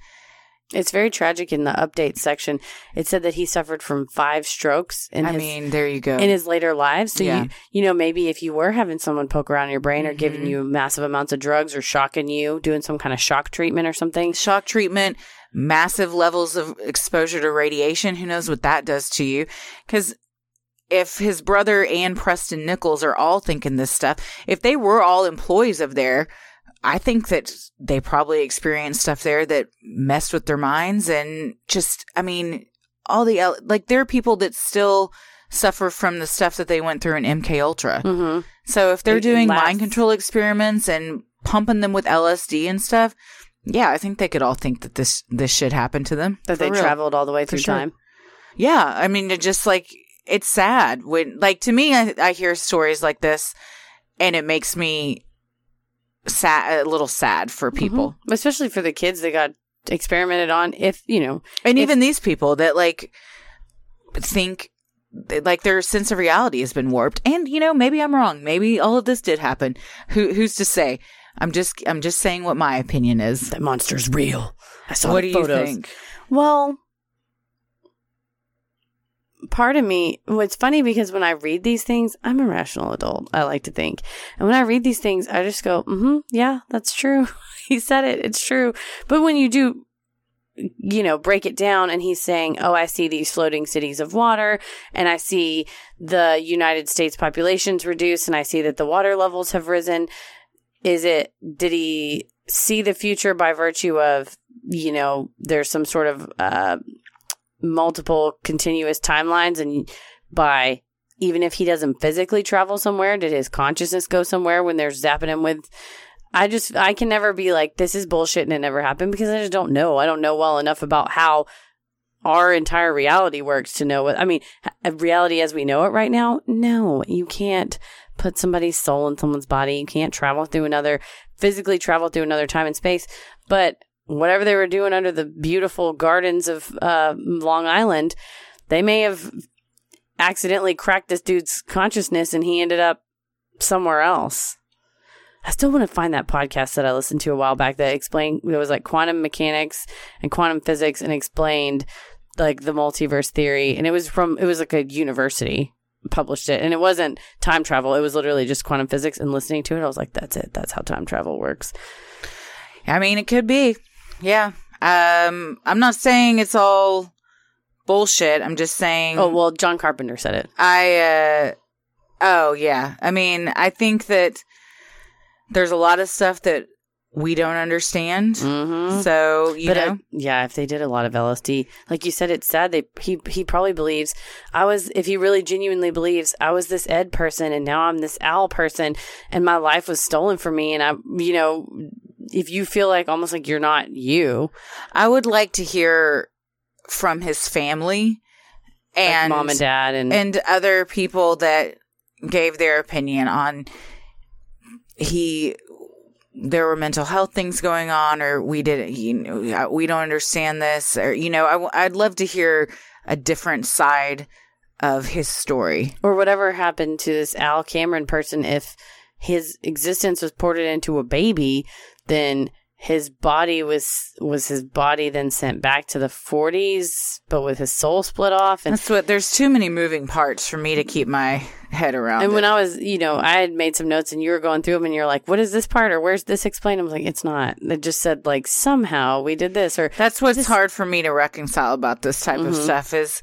It's very tragic in the update section. It said that he suffered from five strokes in i his mean there you go in his later lives. So Yeah. you you know maybe if you were having someone poke around your brain or giving Mhm. you massive amounts of drugs or shocking you, doing some kind of shock treatment or something. shock treatment massive levels of exposure to radiation who knows what that does to you because if his brother and preston nichols are all thinking this stuff if they were all employees of there i think that they probably experienced stuff there that messed with their minds and just i mean all the like there are people that still suffer from the stuff that they went through in mk ultra Mm-hmm. so if they're It doing lasts. mind control experiments and pumping them with LSD and stuff, yeah, I think they could all think that this this shit happened to them. That they real. traveled all the way through sure. time. Yeah, I mean, it just like it's sad when, like, to me, I, I hear stories like this, and it makes me sad, a little sad for people, Mhm. especially for the kids that got experimented on. If you know, and If- even these people that like think. Like their sense of reality has been warped, and you know maybe I'm wrong. Maybe all of this did happen. Who who's to say? I'm just I'm just saying what my opinion is. that monster's real. I saw photos. What the do you think? Well, part of me, it's funny because when I read these things, I'm a rational adult, I like to think. And when I read these things, I just go, mm-hmm, yeah, that's true. he said it, it's true. But when you do, you know, break it down and he's saying, oh, I see these floating cities of water and I see the United States populations reduce and I see that the water levels have risen. Is it, did he see the future by virtue of, you know, there's some sort of, uh, multiple continuous timelines and by even if he doesn't physically travel somewhere did his consciousness go somewhere when they're zapping him with i just i can never be like this is bullshit and it never happened because i just don't know. I don't know well enough about how our entire reality works to know what i mean reality as we know it right now no you can't put somebody's soul in someone's body. You can't travel through another physically travel through another time and space. But whatever they were doing under the beautiful gardens of uh, Long Island, they may have accidentally cracked this dude's consciousness and he ended up somewhere else. I still want to find that podcast that I listened to a while back that explained it was like quantum mechanics and quantum physics and explained like the multiverse theory. And it was from it was like a university published it. And it wasn't time travel. It was literally just quantum physics and listening to it. I was like that's it. That's how time travel works. I mean, it could be. Yeah. Um, I'm not saying it's all bullshit. I'm just saying. oh well John Carpenter said it I. uh Oh yeah. I mean, I think that there's a lot of stuff that we don't understand. mm-hmm. So you but know, uh, yeah, if they did a lot of LSD, like you said, it's sad. They he he probably believes I was. If he really genuinely believes I was this Ed person and now I'm this Al person, and my life was stolen from me, and I, you know, if you feel like almost like you're not you, I would like to hear from his family like and mom and dad, and, and other people that gave their opinion on he there were mental health things going on or we didn't you know uh, we don't understand this or you know I, w- i'd love to hear a different side of his story. Or whatever happened to this Al Cameron person if his existence was ported into a baby, then his body was was his body then sent back to the 40s but with his soul split off and That's what there's too many moving parts for me to keep my head around. and when. I was, you know, I had made some notes and you were going through them and you're like, what is this part or where's this explained? I'm like, it's not. It just said like somehow we did this or That's what's Just- hard for me to reconcile about this type of Mhm. stuff is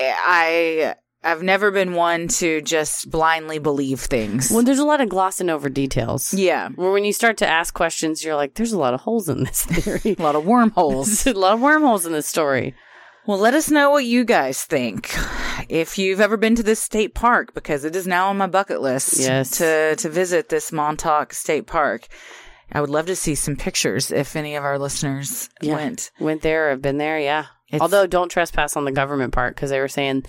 I I've never been one to just blindly believe things. well, there's a lot of glossing over details. yeah. Where when you start to ask questions, you're like, there's a lot of holes in this theory. A lot of wormholes. A lot of wormholes in this story. well, let us know what you guys think. If you've ever been to this state park, because it is now on my bucket list Yes. to to visit this Montauk State Park. I would love to see some pictures if any of our listeners Yeah. went. Went there, have been there, yeah. It's- Although don't trespass on the government part because they were saying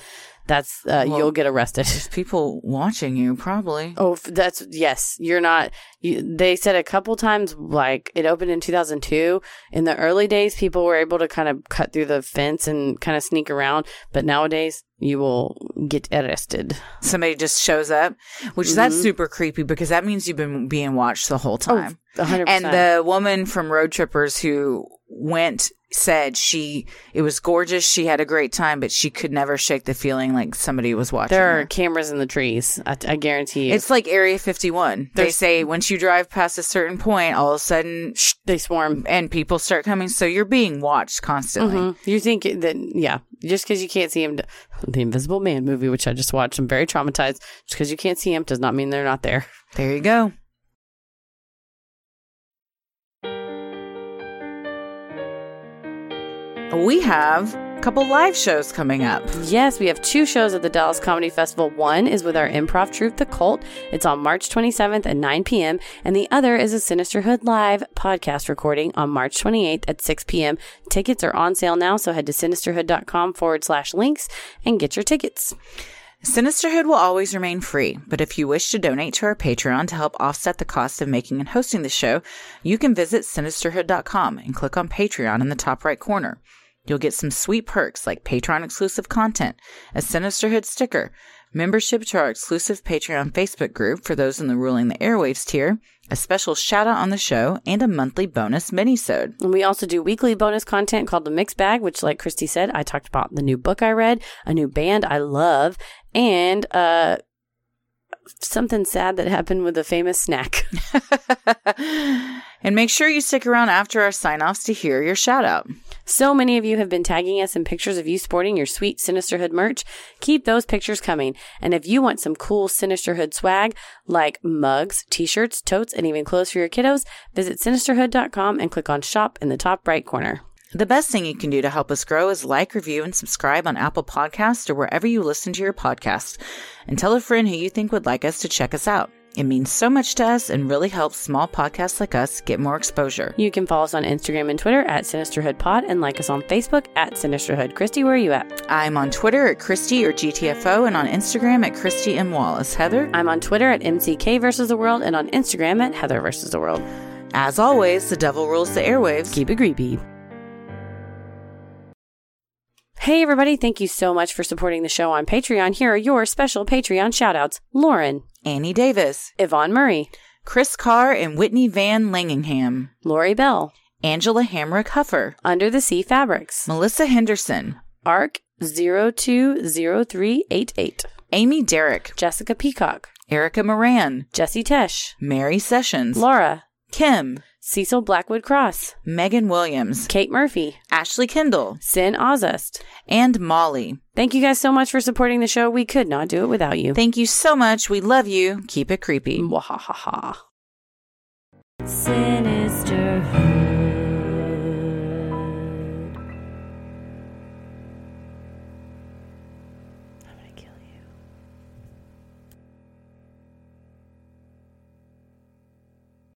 that's uh, Well- you'll get arrested. There's people watching you, probably. Oh, that's yes. You're not. You, they said a couple times, like it opened in 2002. In the early days, people were able to kind of cut through the fence and kind of sneak around. But nowadays, you will get arrested. Somebody just shows up, which that's Mhm. super creepy because that means you've been being watched the whole time. A hundred and percent. And the woman from Road Trippers who went said she it was gorgeous. She had a great time, but she could never shake the feeling like somebody was watching. there are her. cameras in the trees. I, I guarantee you. It's like Area 51. They say once you drive past a certain point, all of a sudden, Shh, they swarm. and people start coming. So you're being watched constantly. Mhm. You think that? Yeah, just because you can't see him, the Invisible Man movie, which I just watched, I'm very traumatized. Just because you can't see him does not mean they're not there. There you go. We have a couple live shows coming up. Yes, we have two shows at the Dallas Comedy Festival. One is with our improv troupe, The Cult. It's on March 27th at 9 p.m. And the other is a Sinisterhood Live podcast recording on March 28th at 6 p.m. Tickets are on sale now, so head to sinisterhood.com forward slash links and get your tickets. Sinisterhood will always remain free, but if you wish to donate to our Patreon to help offset the cost of making and hosting the show, you can visit sinisterhood.com and click on Patreon in the top right corner. You'll get some sweet perks like Patreon exclusive content, a Sinisterhood sticker, membership to our exclusive Patreon Facebook group for those in the Ruling the Airwaves tier, a special shout out on the show, and a monthly bonus minisode. And we also do weekly bonus content called the Mix Bag, which, like Christy said, I talked about the new book I read, a new band I love, and uh, something sad that happened with a famous snack. and make sure you stick around after our sign offs to hear your shout out. So many of you have been tagging us in pictures of you sporting your sweet Sinisterhood merch. Keep those pictures coming. And if you want some cool Sinisterhood swag like mugs, t-shirts, totes, and even clothes for your kiddos, visit sinisterhood.com and click on shop in the top right corner. The best thing you can do to help us grow is like, review, and subscribe on Apple Podcasts or wherever you listen to your podcast. And tell a friend who you think would like us to check us out. It means so much to us and really helps small podcasts like us get more exposure. You can follow us on Instagram and Twitter at SinisterhoodPod and like us on Facebook at Sinisterhood. Christy, where are you at? I'm on Twitter at Christy or GTFO and on Instagram at Christy M. Wallace. Heather, I'm on Twitter at MCK versus the world and on Instagram at Heather versus the world. as always, the devil rules the airwaves. Keep it creepy. Hey everybody, thank you so much for supporting the show on Patreon. Here are your special Patreon shoutouts. Lauren, Annie Davis, Yvonne Murray, Chris Carr and Whitney Van Landingham, Lori Bell, Angela Hamrick Huffer, Under the Sea Fabrics, Melissa Henderson, ARC 020388, Amy Derrick, Jessica Peacock, Erica Moran, Jesse Tesh, Mary Sessions, Laura, Kim, Cecil Blackwood Cross, Megan Williams, Kate Murphy, Ashley Kendall, Sin Ozust. and Molly. Thank you guys so much for supporting the show. We could not do it without you. Thank you so much. We love you. Keep it creepy. Mwahaha. Sinisterhood.